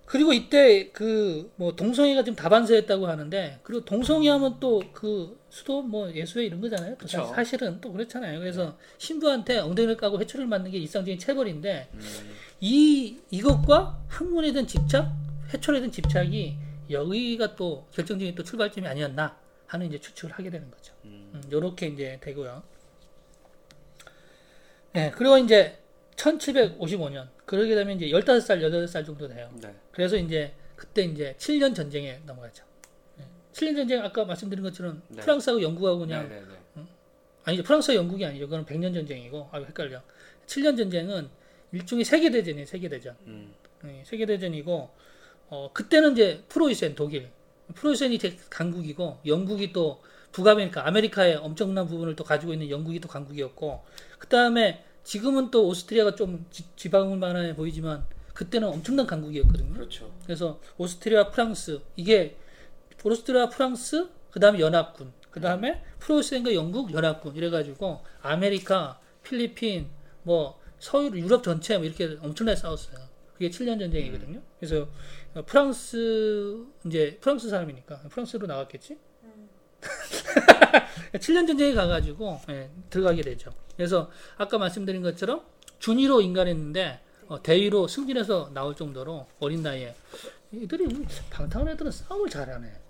Speaker 1: 그리고 이때 그 뭐 동성애가 지금 다반사였다고 하는데 그리고 동성애 하면 또 그 수도 뭐 예수회 이런 거잖아요. 또
Speaker 2: 그쵸.
Speaker 1: 사실은 또 그렇잖아요. 그래서 신부한테 엉덩이를 까고 회초리를 맞는 게 일상적인 체벌인데
Speaker 2: 음.
Speaker 1: 이 이것과 학문에 대한 집착, 회초리에 대한 집착이 여기가 또 결정적인 또 출발점이 아니었나 하는 이제 추측을 하게 되는 거죠.
Speaker 2: 음.
Speaker 1: 음, 요렇게 이제 되고요. 네, 그리고 이제 1755년 그러게 되면 이제 15살, 18살 정도 돼요.
Speaker 2: 네.
Speaker 1: 그래서 이제 그때 이제 7년 전쟁에 넘어가죠. 네. 7년 전쟁 아까 말씀드린 것처럼
Speaker 2: 네.
Speaker 1: 프랑스하고 영국하고 그냥
Speaker 2: 네, 네, 네.
Speaker 1: 아니죠. 프랑스와 영국이 아니죠. 그거는 100년 전쟁이고 아 헷갈려. 7년 전쟁은 일종의 세계 대전이에요. 세계 대전.
Speaker 2: 음.
Speaker 1: 네, 세계 대전이고 어 그때는 이제 프로이센 독일, 프로이센이 강국이고 영국이 또 북아메리카, 아메리카의 엄청난 부분을 또 가지고 있는 영국이 또 강국이었고 그 다음에 지금은 또 오스트리아가 좀 지, 지방만해 보이지만 그때는 엄청난 강국이었거든요.
Speaker 2: 그렇죠.
Speaker 1: 그래서 오스트리아, 프랑스 이게 오스트리아, 프랑스 그 다음에 연합군, 그 다음에 프로이센과 영국 연합군 이래가지고 아메리카, 필리핀, 뭐 서유 유럽 전체 뭐 이렇게 엄청나게 싸웠어요. 그게 7년 전쟁이거든요. 그래서 어, 프랑스 이제 프랑스 사람이니까 프랑스로 나갔겠지. 7년 전쟁에 가가지고 예, 들어가게 되죠. 그래서 아까 말씀드린 것처럼 준위로 인간했는데 어, 대위로 승진해서 나올 정도로 어린 나이에 이들이 뭐 방탕한 애들은 싸움을 잘하네.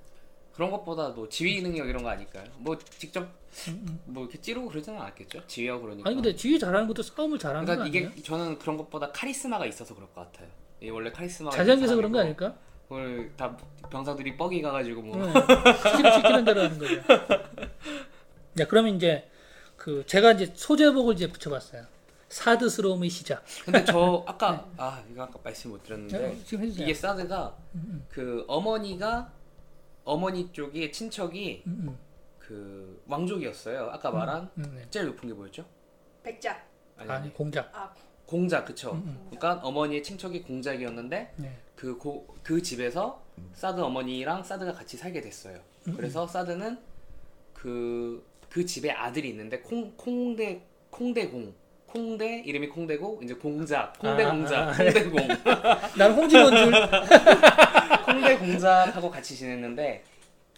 Speaker 2: 그런 것보다 뭐 지휘 능력 이런 거 아닐까요? 뭐 직접 뭐 이렇게 찌르고 그러지는 않았겠죠? 지휘하고 그러니까.
Speaker 1: 아니 근데 지휘 잘하는 것도 싸움을 잘하는 거
Speaker 2: 그러니까
Speaker 1: 아니에요?
Speaker 2: 이게 저는 그런 것보다 카리스마가 있어서 그럴 것 같아요. 이 원래 카리스마가 있는
Speaker 1: 그런 거 아닐까?
Speaker 2: 오늘 다 병사들이 뻑이 가가지고 뭐
Speaker 1: 네. 시키는, 시키는 대로 하는 거죠. 자, 그러면 이제 그 제가 이제 소제복을 이제 붙여봤어요. 사드스러움의 시작.
Speaker 2: 근데 저 아까 아 이거 아까 말씀 못 드렸는데
Speaker 1: 네.
Speaker 2: 이게 사드가 그 어머니가 어머니 쪽이 친척이
Speaker 1: 음, 음,
Speaker 2: 그 왕족이었어요. 아까 말한
Speaker 1: 음, 네.
Speaker 2: 제일 높은 게 뭐였죠?
Speaker 3: 백작
Speaker 2: 아니,
Speaker 1: 아니
Speaker 2: 아니
Speaker 1: 공작.
Speaker 3: 아
Speaker 2: 공작 그쵸?
Speaker 1: 음, 음.
Speaker 2: 그러니까 어머니의 친척이 공작이었는데
Speaker 1: 네.
Speaker 2: 그, 고, 그 집에서 사드 어머니랑 사드가 같이 살게 됐어요. 그래서 사드는 그, 그 집에 아들이 있는데 콩, 콩대, 콩대공. 콩대 이름이 콩대고 이제 공작 콩대
Speaker 1: 아,
Speaker 2: 공작
Speaker 1: 아,
Speaker 2: 콩대공
Speaker 1: 난 홍진원 줄.
Speaker 2: 콩대 공작하고 같이 지냈는데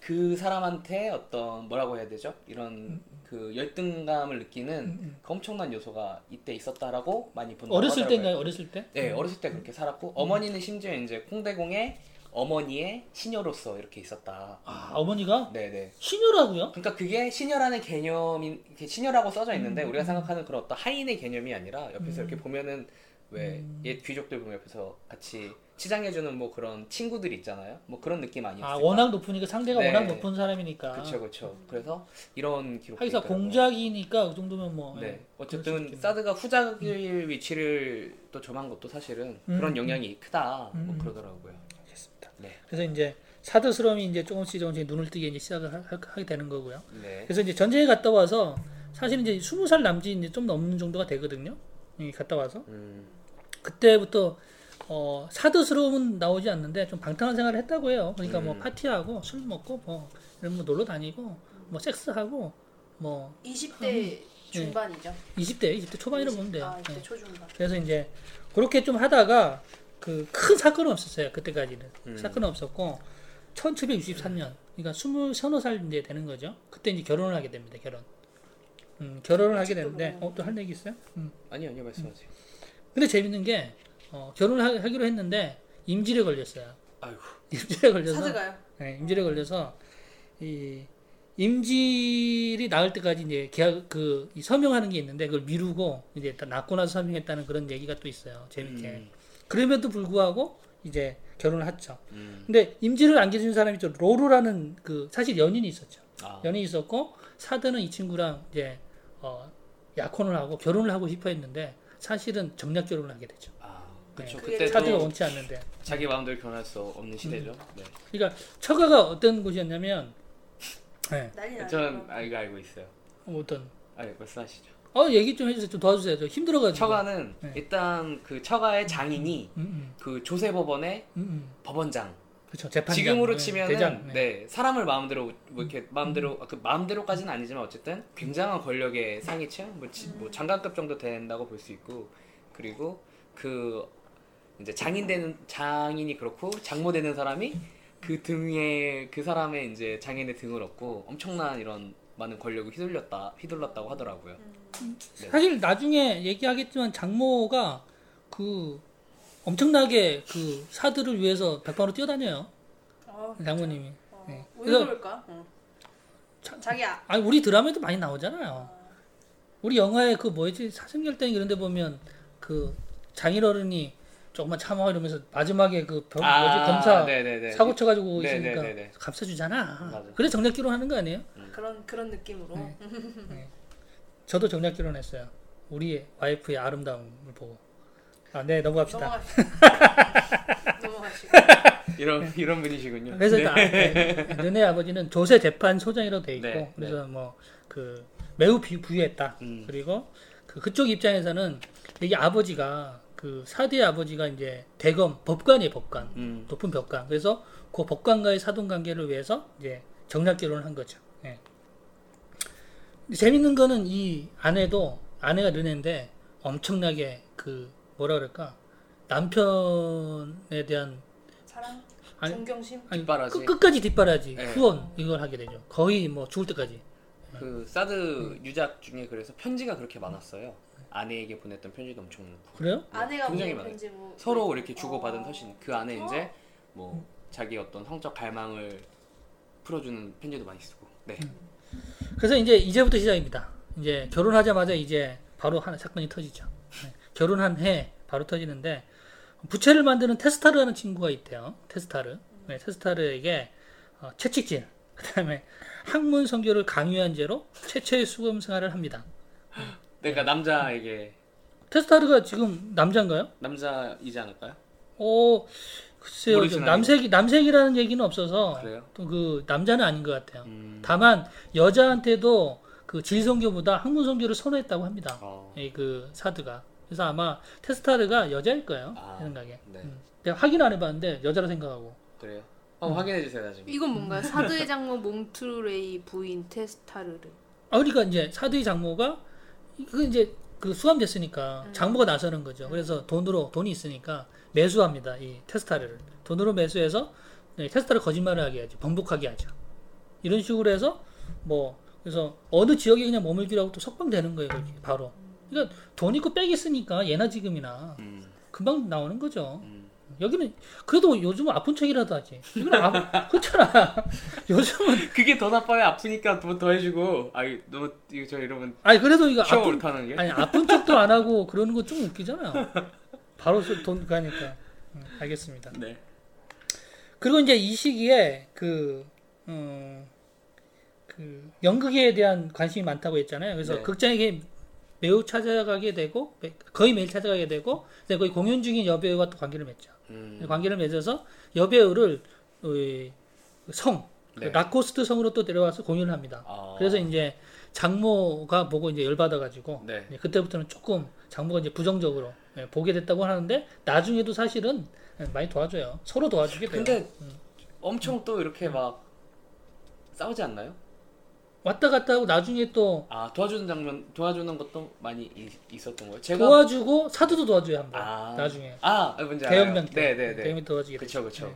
Speaker 2: 그 사람한테 어떤 뭐라고 해야 되죠? 이런 그 열등감을 느끼는 그 엄청난 요소가 이때 있었다라고 많이 본다고
Speaker 1: 어렸을
Speaker 2: 하더라고요.
Speaker 1: 때인가요? 어렸을 때?
Speaker 2: 네, 어렸을 때 그렇게 살았고 어머니는 심지어 이제 콩대공의 어머니의 시녀로서 이렇게 있었다.
Speaker 1: 아 어머니가
Speaker 2: 네, 네.
Speaker 1: 시녀라고요?
Speaker 2: 그러니까 그게 시녀라는 이렇게 시녀라고 써져 있는데
Speaker 1: 음,
Speaker 2: 우리가
Speaker 1: 음.
Speaker 2: 생각하는 그런 어떤 하인의 개념이 아니라 옆에서
Speaker 1: 음.
Speaker 2: 이렇게 보면은 왜
Speaker 1: 음.
Speaker 2: 옛 귀족들 보면 옆에서 같이 치장해주는 뭐 그런 친구들 있잖아요. 뭐 그런 느낌 아니었을까?
Speaker 1: 아 워낙 높으니까 상대가
Speaker 2: 네.
Speaker 1: 워낙 높은 사람이니까.
Speaker 2: 그렇죠, 그렇죠. 그래서 이런 기록.
Speaker 1: 하기사 공작이니까 그 정도면 뭐.
Speaker 2: 네.
Speaker 1: 예.
Speaker 2: 어쨌든. 사드가 후작일 위치를 또 점한 것도 사실은
Speaker 1: 음.
Speaker 2: 그런 영향이 크다.
Speaker 1: 음.
Speaker 2: 뭐 그러더라고요. 네.
Speaker 1: 그래서 이제 사드스러움이 이제 조금씩 조금씩 눈을 뜨게 이제 시작을 하, 하- 하게 되는 거고요.
Speaker 2: 네.
Speaker 1: 그래서 이제 전쟁에 갔다 와서 사실 이제 스무 살 남짓 이제 좀 넘는 정도가 되거든요. 이 갔다 와서
Speaker 2: 음.
Speaker 1: 그때부터 어, 사드스러움은 나오지 않는데 좀 방탕한 생활을 했다고 해요. 그러니까 뭐
Speaker 2: 음.
Speaker 1: 파티하고 술 먹고 뭐 이런 뭐 놀러 다니고 뭐 섹스하고 뭐
Speaker 3: 20대 중반이죠.
Speaker 1: 20대 20대 초반이라고 보면 돼요.
Speaker 3: 아, 20대
Speaker 1: 네.
Speaker 3: 초중반.
Speaker 1: 그래서 이제 그렇게 좀 하다가 그 큰 사건은 없었어요. 그때까지는
Speaker 2: 음.
Speaker 1: 사건은 없었고 1763년 그러니까 20 서너 살 이제 되는 거죠. 그때 이제 결혼을 하게 됩니다. 결혼. 음, 결혼을 하게 되는데 어, 또 할 얘기 있어요? 음.
Speaker 2: 아니요, 아니요, 말씀하세요.
Speaker 1: 근데 재밌는 게 어, 결혼을 하, 하기로 했는데 임질에 걸렸어요.
Speaker 2: 아이고.
Speaker 1: 임질에 걸려서
Speaker 3: 사드가요.
Speaker 1: 네, 임질에 걸려서 이 임질이 나을 때까지 이제 계약 그이 서명하는 게 있는데 그걸 미루고 이제 다 낳고 나서 서명했다는 그런 얘기가 또 있어요. 재밌게.
Speaker 2: 음.
Speaker 1: 그럼에도 불구하고 이제 결혼을 했죠.
Speaker 2: 음.
Speaker 1: 근데 임질을 안겨준 사람이 죠 로루라는 그 사실 연인이 있었죠.
Speaker 2: 아.
Speaker 1: 연인이 있었고 사드는 이 친구랑 이제 어, 약혼을 하고 결혼을 하고 싶어 했는데 사실은 정략 결혼을 하게 되죠.
Speaker 2: 아, 그렇죠.
Speaker 3: 네.
Speaker 2: 그때
Speaker 1: 사드가
Speaker 2: 또
Speaker 1: 원치 않는데.
Speaker 2: 자기 마음대로 결혼할 수 없는 시대죠.
Speaker 1: 음.
Speaker 2: 네.
Speaker 1: 그러니까 처가가 어떤 곳이었냐면 네.
Speaker 2: 저는 알고 알고 있어요.
Speaker 1: 어떤
Speaker 2: 아, 말씀하시죠.
Speaker 1: 어 얘기 좀 해주세요. 좀 도와주세요. 저 힘들어가지고.
Speaker 2: 처가는
Speaker 1: 네.
Speaker 2: 일단 그 처가의 장인이
Speaker 1: 음, 음,
Speaker 2: 그 조세 법원의
Speaker 1: 음, 음.
Speaker 2: 법원장.
Speaker 1: 그렇죠. 재판장.
Speaker 2: 지금으로
Speaker 1: 네, 대장.
Speaker 2: 네.
Speaker 1: 네.
Speaker 2: 사람을 마음대로 뭐 이렇게 마음대로 그 마음대로까지는 아니지만 어쨌든 굉장한 권력의 상위층 뭐, 지- 뭐 장관급 정도 된다고 볼 수 있고 그리고 그 이제 장인 되는 장인이 그렇고 장모 되는 사람이 그 등에 그 사람의 이제 장인의 등을 얻고 엄청난 이런 많은 권력을 휘둘렸다 휘둘렀다고 하더라고요. 네.
Speaker 1: 사실 나중에 얘기하겠지만 장모가 그 엄청나게 그 사드를 위해서 백방으로 뛰어다녀요.
Speaker 3: 어,
Speaker 1: 장모님이.
Speaker 3: 어,
Speaker 1: 네.
Speaker 3: 왜 그럴까? 어. 자기 아,
Speaker 1: 아니 우리 드라마에도 많이 나오잖아요. 우리 영화에 그 뭐였지 사슴결땡 이런 데 보면 그 장인어른이 조금만 참아 이러면서 마지막에 그 병, 뭐지 검사
Speaker 2: 아, 네네네.
Speaker 1: 사고 쳐가지고
Speaker 2: 네,
Speaker 1: 있으니까
Speaker 2: 네, 네, 네.
Speaker 1: 감싸주잖아.
Speaker 2: 맞아.
Speaker 1: 그래 정략 결혼하는 거 아니에요?
Speaker 3: 그런 그런 느낌으로.
Speaker 1: 네. 저도 정략 결혼했어요. 우리 와이프의 아름다움을 보고. 아, 네 넘어갑시다.
Speaker 3: 넘어가시고.
Speaker 2: 이런 이런 분이시군요.
Speaker 1: 그래서
Speaker 2: 네.
Speaker 1: 나- 네. 너네 아버지는 조세 재판 소장이라고 돼 있고
Speaker 2: 네,
Speaker 1: 그래서 뭐 그 매우 비, 부유했다.
Speaker 2: 음.
Speaker 1: 그리고 그 그쪽 입장에서는 여기 아버지가 그 사대의 아버지가 이제 대검 법관이에요 법관
Speaker 2: 음.
Speaker 1: 높은 법관 그래서 그 법관과의 사돈 관계를 위해서 이제 정략 결혼을 한 거죠. 예. 재밌는 거는 이 아내도 아내가 르네인데 엄청나게 그 뭐라 그럴까 남편에 대한
Speaker 3: 사랑,
Speaker 1: 아니,
Speaker 3: 존경심.
Speaker 1: 아니
Speaker 2: 뒷바라지.
Speaker 1: 끝, 끝까지 뒷바라지
Speaker 2: 네.
Speaker 1: 후원 이걸 하게 되죠. 거의 뭐 죽을 때까지.
Speaker 2: 그 사드 유작 중에 그래서 편지가 그렇게 많았어요. 아내에게 보냈던 편지도 엄청 많고
Speaker 1: 그래요?
Speaker 3: 아내가
Speaker 2: 굉장히
Speaker 3: 보낸
Speaker 2: 많아요.
Speaker 3: 편지 뭐
Speaker 2: 서로 이렇게 주고받은
Speaker 3: 어.
Speaker 2: 서신 그 안에 이제 뭐 자기 어떤 성적 갈망을 풀어주는 편지도 많이 쓰고 네
Speaker 1: 그래서 이제 이제부터 시작입니다. 이제 결혼하자마자 이제 바로 하나 사건이 터지죠. 네. 결혼한 해 바로 터지는데 부채를 만드는 테스타르라는 친구가 있대요. 테스타르. 네, 테스타르에게 어, 채찍질, 그다음에 학문 성교를 강요한 죄로 최초의 수금 생활을 합니다.
Speaker 2: 그러니까 남자에게
Speaker 1: 테스타르가 지금 남자인가요?
Speaker 2: 남자이지 않을까요?
Speaker 1: 어, 글쎄요. 남색이 남색이라는 얘기는 없어서
Speaker 2: 그래요?
Speaker 1: 또그 남자는 아닌 것 같아요.
Speaker 2: 음,
Speaker 1: 다만 여자한테도 그 질성교보다 학문 성교를 선호했다고 합니다.
Speaker 2: 어,
Speaker 1: 이그 사드가. 그래서 아마 테스타르가 여자일 거예요.
Speaker 2: 아,
Speaker 1: 제 생각에.
Speaker 2: 네
Speaker 1: 음. 내가 확인 안 해봤는데 여자라 생각하고.
Speaker 2: 그래요. 한번 확인해 주세요 나중에.
Speaker 3: 이건 뭔가요? 사드의 장모 몽트레이 부인 테스타르르.
Speaker 1: 아 그러니까 이제 사드의 장모가 그 이제 그 수감됐으니까 장모가 나서는 거죠. 그래서 돈으로 돈이 있으니까 매수합니다. 이 테스타를 돈으로 매수해서 네, 테스타를 거짓말을 하게 하죠. 번복하게 하죠. 이런 식으로 해서 뭐 그래서 어느 지역에 그냥 머물기라고 또 석방되는 거예요. 바로. 그러니까 돈 있고 빽 있으니까 예나 지금이나
Speaker 2: 음.
Speaker 1: 금방 나오는 거죠.
Speaker 2: 음.
Speaker 1: 여기는 그래도 요즘은 아픈 척이라도 하지. 여기는 아, 그렇잖아. 요즘은
Speaker 2: 그게 더 나빠요. 아프니까 더, 더 해주고. 아, 너 이거 저 이러면
Speaker 1: 아니 그래도 이거
Speaker 2: 쇼
Speaker 1: 아픈
Speaker 2: 못하는 게.
Speaker 1: 아니 아픈 척도 안 하고 그러는 거 좀 웃기잖아요. 바로 소- 돈 가니까. 음, 알겠습니다.
Speaker 2: 네.
Speaker 1: 그리고 이제 이 시기에 그, 음, 그 연극에 대한 관심이 많다고 했잖아요. 그래서
Speaker 2: 네.
Speaker 1: 극장에 매우 찾아가게 되고 매- 거의 매일 찾아가게 되고 근데 거의 공연 중인 여배우와 또 관계를 맺죠.
Speaker 2: 음.
Speaker 1: 관계를 맺어서 여배우를 어, 이 성, 그
Speaker 2: 네.
Speaker 1: 라코스트 성으로 또 데려와서 공연을 합니다.
Speaker 2: 아.
Speaker 1: 그래서 이제 장모가 보고 이제 열받아가지고
Speaker 2: 네.
Speaker 1: 네, 그때부터는 조금 장모가 이제 부정적으로 예, 보게 됐다고 하는데 나중에도 사실은 예, 많이 도와줘요. 서로 도와주게 돼요.
Speaker 2: 근데 엄청 또 이렇게 막 싸우지 않나요?
Speaker 1: 왔다 갔다 하고 나중에 또
Speaker 2: 아 도와주는 장면 도와주는 것도 많이 이- 있었던 거예요. 제가
Speaker 1: 도와주고 사도도 도와줘요 한번
Speaker 2: 아
Speaker 1: 나중에
Speaker 2: 아 뭔지 알아요.
Speaker 1: 대형병 때
Speaker 2: 네네네.
Speaker 1: 대형병 도와주게.
Speaker 2: 그쵸 그쵸.
Speaker 1: 네.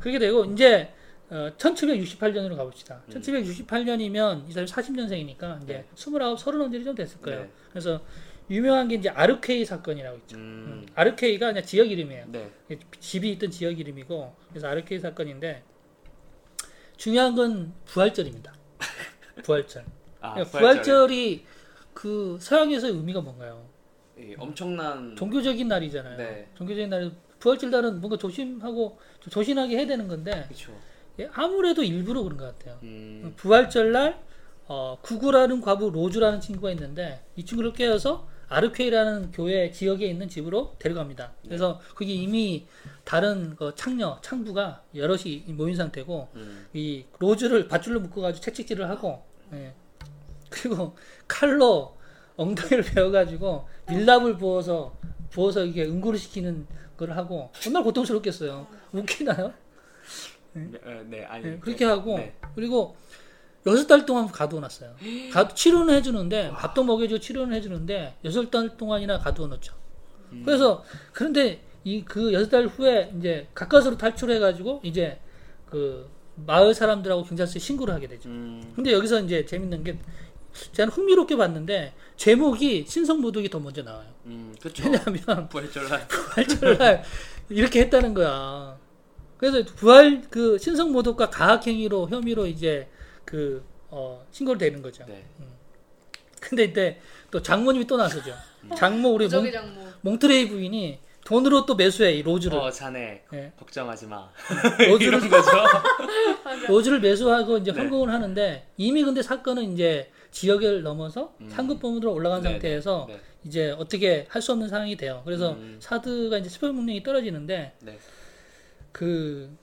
Speaker 1: 그렇게 되고 이제 어, 1768년으로 가봅시다.
Speaker 2: 음.
Speaker 1: 1768년이면 이 사람이 40년생이니까 이제
Speaker 2: 네.
Speaker 1: 29, 30년들이 좀 됐을 거예요.
Speaker 2: 네.
Speaker 1: 그래서 유명한 게 이제 아르케이 사건이라고 있죠.
Speaker 2: 음.
Speaker 1: 아르케이가 그냥 지역 이름이에요.
Speaker 2: 네.
Speaker 1: 집이 있던 지역 이름이고 그래서 아르케이 사건인데 중요한 건 부활절입니다. 부활절.
Speaker 2: 아
Speaker 1: 그러니까
Speaker 2: 부활절.
Speaker 1: 부활절이 그 서양에서의 의미가 뭔가요?
Speaker 2: 이 엄청난
Speaker 1: 종교적인 날이잖아요.
Speaker 2: 네.
Speaker 1: 종교적인 날 부활절 날은 뭔가 조심하고 좀 조신하게 해야 되는 건데. 예, 아무래도 일부러 그런 것 같아요.
Speaker 2: 음.
Speaker 1: 부활절 날 어, 구구라는 과부 로즈라는 친구가 있는데 이 친구를 깨워서 아르케이라는 교회 지역에 있는 집으로 데려갑니다. 그래서 그게 이미 다른 그 창녀, 창부가 여럿이 모인 상태고
Speaker 2: 음.
Speaker 1: 이 로즈를 밧줄로 묶어가지고 채찍질을 하고 예. 그리고 칼로 엉덩이를 베어가지고 밀랍을 부어서 부어서 이게 응고를 시키는 걸 하고 정말 고통스럽겠어요. 웃기나요?
Speaker 2: 네, 어, 네 아니
Speaker 1: 예, 그렇게 하고
Speaker 2: 네.
Speaker 1: 그리고 여섯 달 동안 가두어놨어요. 가, 치료는 해주는데 밥도 먹여주고 치료는 해주는데 여섯 달 동안이나 가두어놓죠.
Speaker 2: 음.
Speaker 1: 그래서 그런데 이 그 여섯 달 후에 이제 가까스로 탈출해가지고 이제 그 마을 사람들하고 경찰서에 신고를 하게 되죠.
Speaker 2: 음.
Speaker 1: 근데 여기서 이제 재밌는 게 저는 흥미롭게 봤는데 제목이 신성모독이 더 먼저 나와요.
Speaker 2: 음. 그쵸.
Speaker 1: 왜냐하면
Speaker 2: 부활절날.
Speaker 1: 부활절날 이렇게 했다는 거야. 그래서 부활 그 신성모독과 가학행위로 혐의로 이제 그 어, 신고를 되는 거죠.
Speaker 2: 네.
Speaker 1: 근데 이때 또 장모님이 또 나서죠. 장모 우리 몽,
Speaker 3: 장모.
Speaker 1: 몽트레이 부인이 돈으로 또 매수해 이 로즈를
Speaker 2: 어 자네
Speaker 1: 예.
Speaker 2: 걱정하지 마.
Speaker 1: 로즈를
Speaker 2: 이런 거죠.
Speaker 1: 로즈를 매수하고 이제
Speaker 2: 네.
Speaker 1: 헌금을 하는데 이미 근데 사건은 이제 지역을 넘어서
Speaker 2: 음.
Speaker 1: 상급 범으로 올라간
Speaker 2: 네,
Speaker 1: 상태에서
Speaker 2: 네.
Speaker 1: 이제 어떻게 할 수 없는 상황이 돼요. 그래서
Speaker 2: 음.
Speaker 1: 사드가 이제 스포 문명이 떨어지는데
Speaker 2: 네.
Speaker 1: 그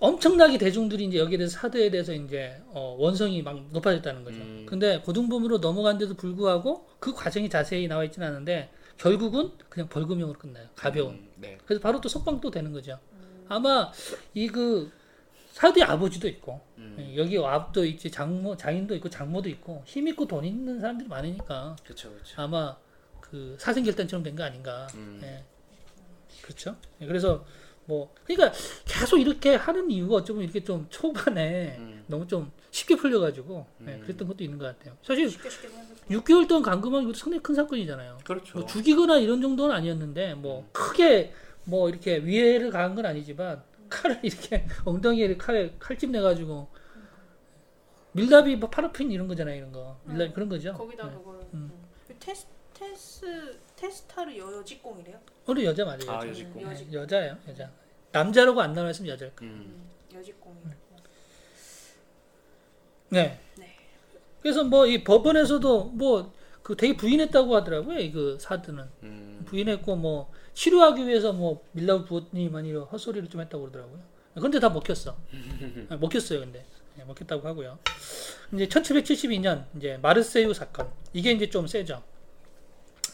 Speaker 1: 엄청나게 대중들이 이제 여기에 대해서 사드에 대해서 이제 어, 원성이 막 높아졌다는 거죠.
Speaker 2: 음.
Speaker 1: 근데 고등범으로 넘어간데도 불구하고 그 과정이 자세히 나와 있지는 않은데 결국은 그냥 벌금형으로 끝나요. 가벼운.
Speaker 2: 음, 네.
Speaker 1: 그래서 바로 또 석방 또 되는 거죠. 아마 이 그 사드의 아버지도 있고
Speaker 2: 음.
Speaker 1: 예, 여기 앞도 있지 장모 장인도 있고 장모도 있고 힘 있고 돈 있는 사람들이 많으니까
Speaker 2: 그쵸 그쵸.
Speaker 1: 아마 그 사생결단처럼 된 거 아닌가.
Speaker 2: 음.
Speaker 1: 예. 그렇죠. 예, 그래서 뭐 그러니까 계속 이렇게 하는 이유가 어쩌면 이렇게 좀 초반에
Speaker 2: 음.
Speaker 1: 너무 좀 쉽게 풀려가지고 예,
Speaker 2: 음.
Speaker 1: 그랬던 것도 있는 것 같아요. 사실
Speaker 3: 쉽게 쉽게 생각해.
Speaker 1: 6개월 동안 감금한 것도 상당히 큰 사건이잖아요.
Speaker 2: 그렇죠.
Speaker 1: 뭐 죽이거나 이런 정도는 아니었는데 뭐
Speaker 2: 음.
Speaker 1: 크게 뭐 이렇게 위해를 가한 건 아니지만 칼을 이렇게 엉덩이에 칼 칼집 내가지고 밀랍이 뭐 파라핀 이런 거잖아요 이런 거 밀랍 그런 거죠.
Speaker 3: 거기다
Speaker 1: 네.
Speaker 3: 그걸
Speaker 1: 음.
Speaker 3: 음. 테스 테스 테스타르 여직공이래요.
Speaker 1: 어느 여자 맞아요.
Speaker 2: 아. 여직공.
Speaker 3: 음, 여직
Speaker 1: 네, 여자예요 여자. 남자라고 안 나와 있으면 여자일 거예요.
Speaker 2: 음.
Speaker 3: 음, 여직공이.
Speaker 1: 네.
Speaker 3: 네.
Speaker 1: 그래서 뭐 이 법원에서도 뭐 그 되게 부인했다고 하더라고요. 이그 사드는
Speaker 2: 음.
Speaker 1: 부인했고 뭐 치료하기 위해서 뭐 밀랍 부모님만이 헛소리를 좀 했다고 그러더라고요. 근데 다 먹혔어. 아, 먹혔어요, 근데. 네, 먹혔다고 하고요. 이제 1772년 이제 마르세유 사건. 이게 이제 좀 세죠.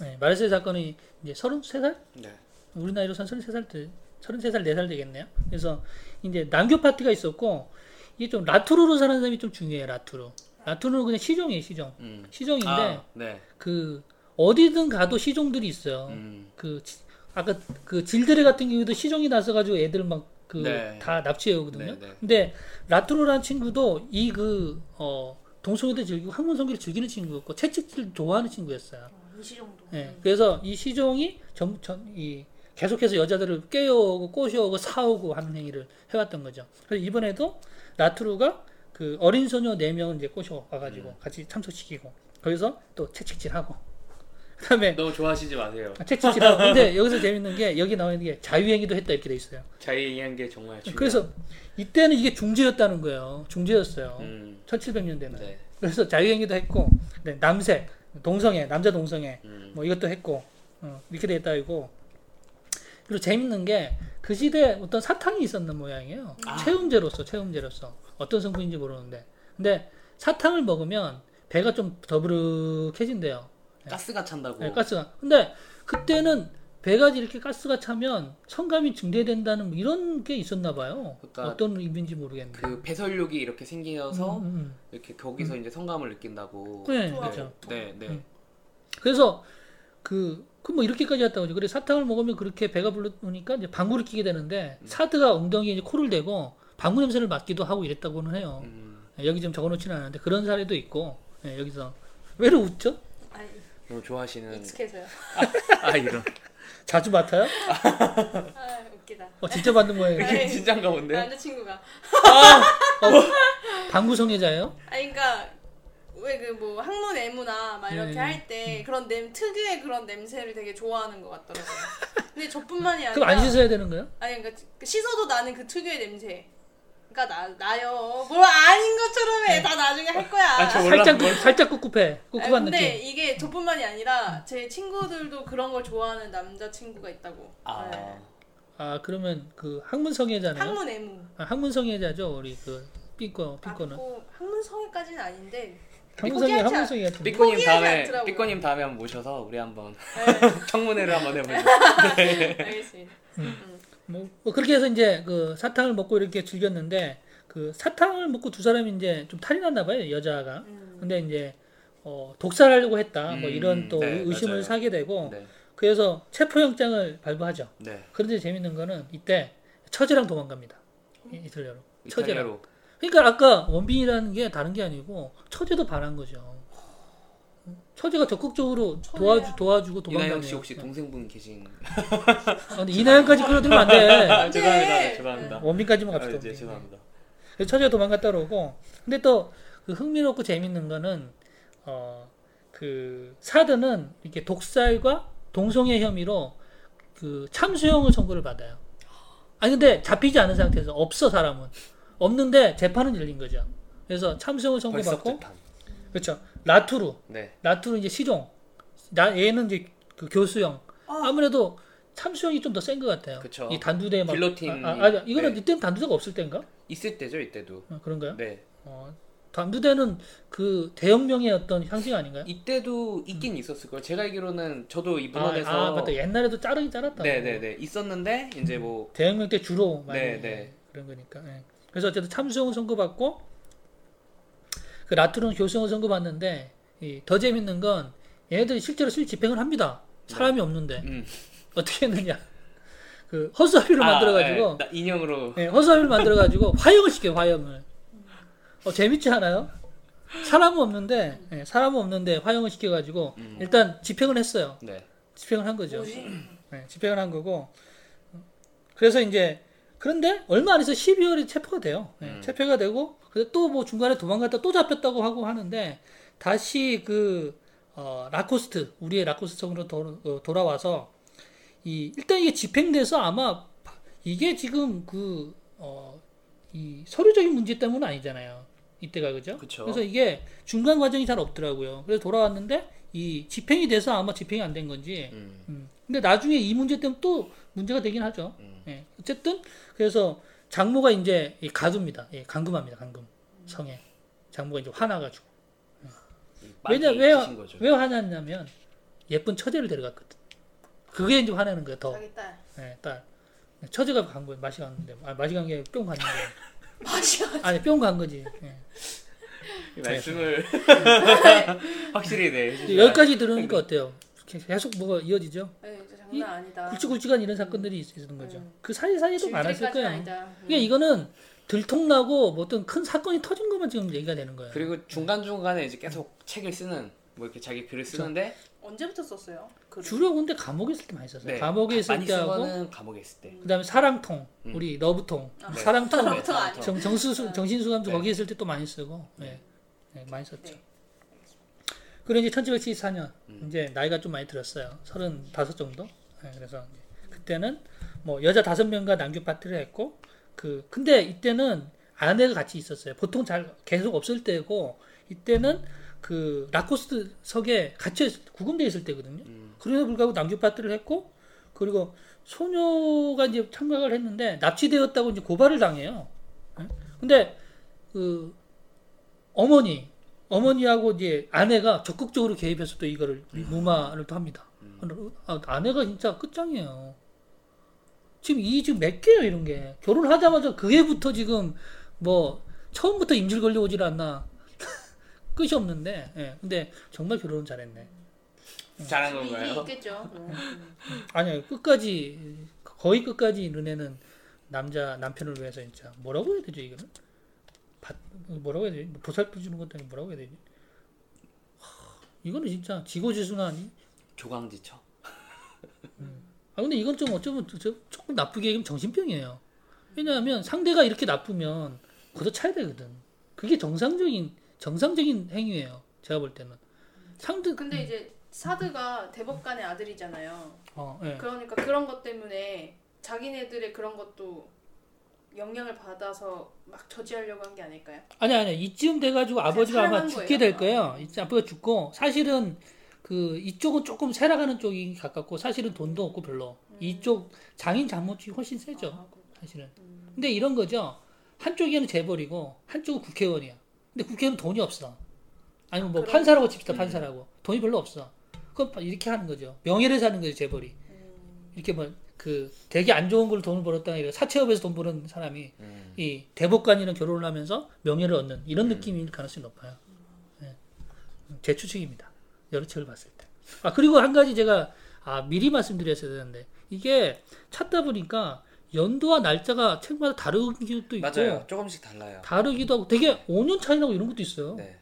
Speaker 1: 네, 마르세유 사건이 이제 33살?
Speaker 2: 네.
Speaker 1: 우리 나이로 한 33살 때 33살 4살 되겠네요. 그래서 이제 난교 파티가 있었고 이게 좀 라투르로 사는 사람이 좀 중요해요, 라투르. 라투르는 그냥 시종이에요, 시종.
Speaker 2: 음.
Speaker 1: 시종인데
Speaker 2: 아, 네.
Speaker 1: 그 어디든 가도 시종들이 있어요.
Speaker 2: 음.
Speaker 1: 그 지- 아까 그 질드레 같은 경우도 시종이 나서 가지고 애들 막 그다
Speaker 2: 네.
Speaker 1: 납치해 오거든요.
Speaker 2: 네, 네.
Speaker 1: 근데 라투르라는 친구도 이 그 어, 동성애도 즐기고 학문성기를 즐기는 친구였고 채찍질 좋아하는 친구였어요.
Speaker 3: 어, 이시 정도.
Speaker 1: 예.
Speaker 3: 음.
Speaker 1: 그래서 이 시종이 전, 전, 이 계속해서 여자들을 깨어오고 꼬셔오고 사오고 하는 행위를 해왔던 거죠. 그래서 이번에도 라투르가 그 어린 소녀 네 명을 이제 꼬셔와가지고
Speaker 2: 음.
Speaker 1: 같이 참석시키고 거기서 또 채찍질하고 그다음에
Speaker 2: 너무 좋아하시지 마세요.
Speaker 1: 아, 채찍질하고 근데 여기서 재밌는 게 여기 나와 있는 게 자유행위도 했다 이렇게 돼 있어요.
Speaker 2: 자유행위한 게 정말 중요해요.
Speaker 1: 그래서 이때는 이게 중재였다는 거예요. 중재였어요.
Speaker 2: 음.
Speaker 1: 1700년대는.
Speaker 2: 네.
Speaker 1: 그래서 자유행위도 했고 네, 남색, 동성애, 남자 동성애
Speaker 2: 음.
Speaker 1: 뭐 이것도 했고 어, 이렇게 됐다 이고 그리고 재밌는 게 그 시대에 어떤 사탕이 있었는 모양이에요.
Speaker 2: 아.
Speaker 1: 체험제로서 체험제로서 어떤 성분인지 모르는데 근데 사탕을 먹으면 배가 좀 더부룩해진대요.
Speaker 2: 가스가 찬다고.
Speaker 1: 네, 가스가. 근데 그때는 배가 이렇게 가스가 차면 성감이 증대된다는 뭐 이런 게 있었나 봐요.
Speaker 2: 그러니까
Speaker 1: 어떤 의미인지 모르겠는데.
Speaker 2: 그 배설욕이 이렇게 생겨서
Speaker 1: 음, 음,
Speaker 2: 이렇게 거기서 이제 성감을 느낀다고.
Speaker 1: 음. 네. 그렇죠.
Speaker 2: 네, 네.
Speaker 1: 음. 그래서 그, 그뭐 이렇게까지 했다고 하죠. 그래 사탕을 먹으면 그렇게 배가 부르니까 이제 방구를 끼게 되는데
Speaker 2: 음.
Speaker 1: 사드가 엉덩이에 이제 코를 대고 방구 냄새를 맡기도 하고 이랬다고는 해요.
Speaker 2: 음,
Speaker 1: 예, 여기 좀 적어놓지는 않았는데 그런 사례도 있고 예, 여기서 왜로 웃죠?
Speaker 3: 아니
Speaker 2: 너무 좋아하시는.
Speaker 3: 익숙해서요.
Speaker 2: 아 이런.
Speaker 1: 자주 맡아요?
Speaker 3: 아 웃기다.
Speaker 1: 어, 진짜 받는 거예요.
Speaker 3: 네.
Speaker 2: 진짠가 본데.
Speaker 3: 남자친구가.
Speaker 1: 방구 성애자예요?
Speaker 3: 아니 그러니까 왜 그 뭐 학문 애무나 막 이렇게
Speaker 1: 네.
Speaker 3: 할때 그런 냄 특유의 그런 냄새를 되게 좋아하는 것 같더라고요. 근데 저뿐만이 아니라
Speaker 1: 그럼 안 씻어야 되는 거예요?
Speaker 3: 아니 그러니까 그 씻어도 나는 그 특유의 냄새. 그러니까 나 나요. 뭘 아닌 것처럼 해. 다 나중에 할 거야.
Speaker 2: 아, 저 몰라.
Speaker 1: 살짝 꾸- 살짝 꿉꿉해.
Speaker 3: 아니,
Speaker 1: 꿉꿉한
Speaker 3: 근데
Speaker 1: 느낌.
Speaker 3: 이게 저뿐만이 아니라 제 친구들도 그런 걸 좋아하는 남자 친구가 있다고.
Speaker 2: 아.
Speaker 3: 네.
Speaker 1: 아 그러면 그 학문 성애자네요.
Speaker 3: 학문 애무.
Speaker 1: 아, 학문 성애자죠 우리 그 삐꺼 삐꺼는.
Speaker 3: 아, 뭐 학문 성애까지는 아닌데. 않-
Speaker 1: 성애 같은.
Speaker 2: 삐꼬님 다음에. 삐꼬님 다음에 한번 모셔서 우리 한번
Speaker 3: 네,
Speaker 2: 청문회를 한번 해보죠.
Speaker 3: 알겠습니다. 음.
Speaker 1: 뭐, 뭐 그렇게 해서 이제 그 사탕을 먹고 이렇게 즐겼는데 그 사탕을 먹고 두 사람이 이제 좀 탈이 났나 봐요 여자가.
Speaker 3: 음.
Speaker 1: 근데 이제 어, 독살하려고 했다. 뭐
Speaker 2: 음,
Speaker 1: 이런 또
Speaker 2: 네,
Speaker 1: 의심을
Speaker 2: 맞아요.
Speaker 1: 사게 되고
Speaker 2: 네,
Speaker 1: 그래서 체포영장을 발부하죠.
Speaker 2: 네.
Speaker 1: 그런데 재밌는 거는 이때 처제랑 도망갑니다. 이- 이탈리아로. 처제랑.
Speaker 2: 이탈리아로.
Speaker 1: 그러니까 아까 원빈이라는 게 다른 게 아니고 처제도 반한 거죠. 처제가 적극적으로 도와주 도와주고 도망가네요.
Speaker 2: 이나영 씨 혹시 동생분 계신?
Speaker 1: 아, 근데 이나영까지 끌어들면 안 돼.
Speaker 2: 아, 죄송합니다, 죄송합니다.
Speaker 1: 원빈까지만
Speaker 2: 아,
Speaker 1: 갑시다.
Speaker 2: 이제 죄송합니다.
Speaker 1: 그래서 처제가 도망갔다 오고 근데 또 그 흥미롭고 재밌는 거는 어 그 사드는 이렇게 독살과 동성애 혐의로 그 참수형을 선고를 받아요. 아니 근데 잡히지 않은 상태에서 없어 사람은 없는데 재판은 열린 거죠. 그래서 참수형을 선고받고. 그렇죠. 라투르
Speaker 2: 네.
Speaker 1: 라투르 이제 시종 나 얘는 이제 그 교수형
Speaker 3: 아.
Speaker 1: 아무래도 참수형이 좀 더 센 것 같아요.
Speaker 2: 그쵸.
Speaker 1: 이 단두대 막
Speaker 2: 길로틴.
Speaker 1: 아, 아, 아 이거는
Speaker 2: 네.
Speaker 1: 이때는 단두대가 없을 때인가?
Speaker 2: 있을 때죠, 이때도.
Speaker 1: 어, 그런가요?
Speaker 2: 네.
Speaker 1: 어, 단두대는 그 대혁명의 어떤 상징 아닌가요?
Speaker 2: 이때도 있긴 있었을 거예요. 제가 알기로는 저도 이
Speaker 1: 아,
Speaker 2: 문헌에서
Speaker 1: 아, 맞다. 옛날에도 자르긴 자랐다.
Speaker 2: 네네네 있었는데 이제 뭐
Speaker 1: 대혁명 때 주로 많이
Speaker 2: 네, 네.
Speaker 1: 그런 거니까. 예. 그래서 어쨌든 참수형을 선고받고 그 라투르는 교수형을 선고받는데 이, 더 재밌는 건 얘네들이 실제로 실 집행을 합니다. 사람이 없는데
Speaker 2: 음.
Speaker 1: 어떻게 했느냐? 그 허수아비를 만들어가지고
Speaker 2: 아, 네. 나 인형으로
Speaker 1: 네, 허수아비를 만들어가지고 화형을 시켜요, 화형을. 어, 재밌지 않아요? 사람은 없는데, 예, 사람은 없는데 화형을 시켜가지고,
Speaker 2: 음.
Speaker 1: 일단 집행을 했어요.
Speaker 2: 네.
Speaker 1: 집행을 한 거죠. 네, 집행을 한 거고. 그래서 이제, 그런데 얼마 안 해서 12월에 체포가 돼요. 예,
Speaker 2: 음.
Speaker 1: 체포가 되고, 근데 또뭐 중간에 도망갔다 또 잡혔다고 하고 하는데, 다시 그, 어, 라코스트, 우리의 라코스트성으로 도, 어, 돌아와서, 이, 일단 이게 집행돼서 아마, 이게 지금 그, 어, 이 서류적인 문제 때문은 아니잖아요. 이때가 그죠?
Speaker 2: 그쵸.
Speaker 1: 그래서 이게 중간 과정이 잘 없더라고요. 그래서 돌아왔는데 이 집행이 돼서 아마 집행이 안 된 건지.
Speaker 2: 음.
Speaker 1: 음. 근데 나중에 이 문제 때문에 또 문제가 되긴 하죠.
Speaker 2: 음.
Speaker 1: 예. 어쨌든 그래서 장모가 이제 이 가두입니다. 예, 강금합니다. 강금 성에 장모가 이제 화나가지고 왜냐
Speaker 2: 많이
Speaker 1: 왜. 왜 화났냐면 예쁜 처제를 데려갔거든. 그게 이제 화내는 거예요. 더
Speaker 3: 자기 딸.
Speaker 1: 예, 딸 처제가 간 거예요. 맛이 갔는데 아, 맛이 간 게뿅 갔는데
Speaker 3: 맛이
Speaker 1: 아니 뿅 간 거지. 예.
Speaker 2: 이 말씀을 확실히 네.
Speaker 1: 예, 여기까지 들으니까 어때요? 계속 뭐가 이어지죠?
Speaker 3: 네, 아니다.
Speaker 1: 굵직굵직한 이런 사건들이 있- 있는 거죠.
Speaker 3: 음.
Speaker 1: 그 사이사이에도 많았을 거예요.
Speaker 3: 아니다. 음.
Speaker 1: 그러니까 이거는 들통나고 뭐 어떤 큰 사건이 터진 것만 지금 얘기가 되는 거예요.
Speaker 2: 그리고 중간 중간에 이제 계속 책을 쓰는 뭐 이렇게 자기 글을 쓰는데
Speaker 3: 언제부터 썼어요? 글을?
Speaker 1: 주로 근데 감옥에 있을 때 많이 썼어요.
Speaker 2: 네,
Speaker 1: 감옥에 있을
Speaker 2: 많이 때쓴
Speaker 1: 하고
Speaker 2: 감옥에 있을 때.
Speaker 1: 그다음에 사랑통,
Speaker 2: 음.
Speaker 1: 우리 러브통,
Speaker 3: 아,
Speaker 2: 네.
Speaker 1: 사랑통,
Speaker 2: 네,
Speaker 3: 사랑통.
Speaker 1: 정, 정수 정신수감도
Speaker 2: 네.
Speaker 1: 거기 있을 때 또 많이 쓰고, 네. 네, 많이 썼죠.
Speaker 3: 네.
Speaker 1: 그리고 이제 1774년
Speaker 2: 음.
Speaker 1: 이제 나이가 좀 많이 들었어요. 35 정도. 네, 그래서 그때는 뭐 여자 다섯 명과 남녀 파티를 했고 그 근데 이때는 아내가 같이 있었어요. 보통 잘 계속 없을 때고 이때는 그 라코스트 석에 갇혀 있- 구금돼 있을 때거든요.
Speaker 2: 음.
Speaker 1: 그래서 불구하고 남녀 파티를 했고 그리고 소녀가 이제 참가를 했는데 납치되었다고 이제 고발을 당해요. 예? 근데 그 어머니 어머니하고 이제 아내가 적극적으로 개입해서 또 이거를 무마를 또 합니다. 아, 아내가 진짜 끝장이에요. 지금 이 지금 몇 개예요 이런 게 결혼하자마자 그 해부터 지금 뭐 처음부터 임질 걸려오질 않나 끝이 없는데 예. 근데 정말 결혼은 잘했네.
Speaker 2: 잘한
Speaker 3: 이게
Speaker 2: 건가요?
Speaker 3: 있겠죠. 음.
Speaker 1: 아니요 끝까지 거의 끝까지 은혜는 남자 남편을 위해서 진짜 뭐라고 해야 되죠 이거는 받- 뭐라고 해야 되지? 보살펴 주는 것도 아니고 뭐라고 해야 되지? 하, 이거는 진짜 지고지순한
Speaker 2: 조강지처.
Speaker 1: 아 근데 이건 좀 어쩌면 조금 나쁘게 얘기하면 정신병이에요. 왜냐하면 상대가 이렇게 나쁘면 걷어차야 되거든. 그게 정상적인 정상적인 행위예요. 제가 볼 때는. 상대
Speaker 3: 근데 이제 사드가 대법관의 아들이잖아요.
Speaker 1: 어, 예.
Speaker 3: 그러니까 그런 것 때문에 자기네들의 그런 것도 영향을 받아서 막 저지하려고 한 게 아닐까요?
Speaker 1: 아니 아니 이쯤 돼가지고 아버지가 아마 죽게
Speaker 3: 거예요?
Speaker 1: 될 거예요. 이제 아버지가 죽고 사실은 그 이쪽은 조금 세라가는 쪽이 가깝고 사실은 돈도 없고 별로 이쪽 장인 장모 쪽이 훨씬 세죠.
Speaker 3: 아.
Speaker 1: 사실은.
Speaker 3: 음.
Speaker 1: 근데 이런 거죠. 한쪽에는 재벌이고 한쪽은 국회의원이야. 근데 국회의원 돈이 없어. 아니면 뭐
Speaker 3: 그럼-
Speaker 1: 판사라고 칩시다 판사라고 돈이 별로 없어. 그럼 이렇게 하는 거죠. 명예를 사는 거죠 재벌이.
Speaker 3: 음.
Speaker 1: 이렇게 뭐 그 되게 안 좋은 걸로 돈을 벌었다가 이런 사채업에서 돈 버는 사람이
Speaker 2: 음.
Speaker 1: 이 대법관이랑 결혼을 하면서 명예를 얻는 이런 느낌일 가능성이 높아요. 예. 제 추측입니다. 여러 책을 봤을 때. 아 그리고 한 가지 제가 아 미리 말씀드렸어야 되는데 이게 찾다 보니까 연도와 날짜가 책마다 다르기도 있고
Speaker 2: 맞아요. 조금씩 달라요.
Speaker 1: 다르기도 하고 되게 5년 차이 나고 이런 것도 있어요.
Speaker 2: 네.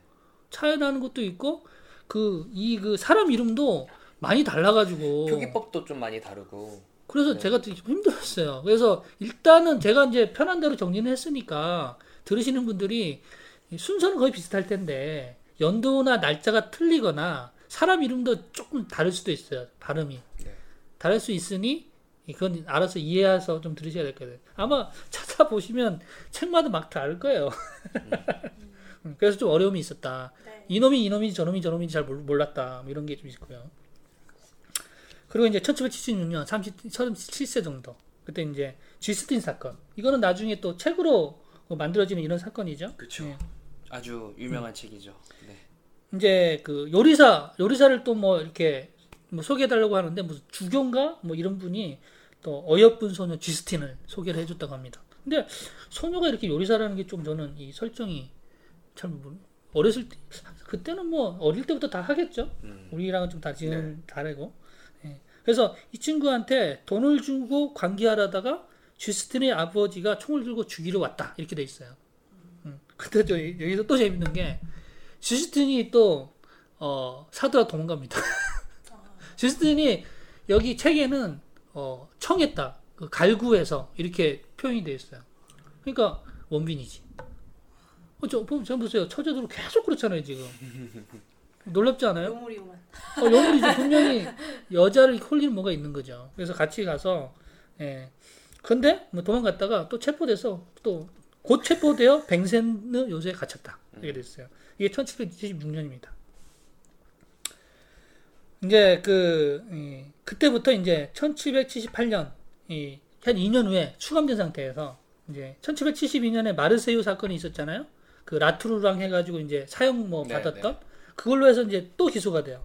Speaker 1: 차이 나는 것도 있고 그이그 사람 이름도 많이 달라가지고
Speaker 2: 표기법도 좀 많이 다르고.
Speaker 1: 그래서
Speaker 2: 네.
Speaker 1: 제가 되게 좀 힘들었어요. 그래서 일단은 제가 이제 편한 대로 정리는 했으니까 들으시는 분들이 이 순서는 거의 비슷할 텐데 연도나 날짜가 틀리거나 사람 이름도 조금 다를 수도 있어요. 발음이.
Speaker 2: 네.
Speaker 1: 다를 수 있으니 그건 알아서 이해해서 좀 들으셔야 될 거예요. 아마 찾아보시면 책마다 막 다를 거예요. 음, 그래서 좀 어려움이 있었다.
Speaker 3: 네.
Speaker 1: 이놈이 이놈인지 저놈이 저놈인지 잘 몰- 몰랐다. 뭐 이런 게 좀 있고요. 그리고 이제 1776년 30, 37세 정도. 그때 이제 쥐스틴 사건. 이거는 나중에 또 책으로 만들어지는 이런 사건이죠.
Speaker 2: 그쵸.
Speaker 1: 예.
Speaker 2: 아주 유명한 책이죠. 네.
Speaker 1: 이제 그 요리사, 요리사를 또 뭐 이렇게 뭐 소개해달라고 하는데 무슨 주교인가? 뭐 이런 분이 또 어여쁜 소녀 쥐스틴을 소개를 해줬다고 합니다. 근데 소녀가 이렇게 요리사라는 게 좀 저는 이 설정이 참 뭐- 어렸을 때 그때는 뭐 어릴 때부터 다 하겠죠.
Speaker 2: 음.
Speaker 1: 우리랑은 좀 다 지금 다르고. 예. 그래서 이 친구한테 돈을 주고 관계하려다가 쥐스틴의 아버지가 총을 들고 죽이러 왔다 이렇게 돼 있어요. 음. 근데 저 여기서 또 재밌는 게 쥐스틴이 또 어, 사도라 도망갑니다. 쥐스틴이 여기 책에는 어, 청했다, 그 갈구해서 이렇게 표현이 돼 있어요. 그러니까 원빈이지. 어, 저, 보- 저 보세요. 처제들 계속 그렇잖아요 지금. 놀랍지 않아요?
Speaker 3: 요물요물.
Speaker 1: 어, 여물이죠. 분명히 여자를 홀리는 뭐가 있는 거죠. 그래서 같이 가서, 예. 근데, 뭐 도망갔다가 또 체포돼서 또 곧 체포되어 뱅센느 요새에 갇혔다. 이렇게 됐어요. 이게 1776년입니다. 이제 그, 이, 그때부터 이제 1778년, 이, 한 2년 후에 추감된 상태에서 이제 1772년에 마르세유 사건이 있었잖아요. 그 라투르랑 해가지고 이제 사형 뭐
Speaker 2: 네,
Speaker 1: 받았던 그걸로 해서 이제 또 기소가 돼요.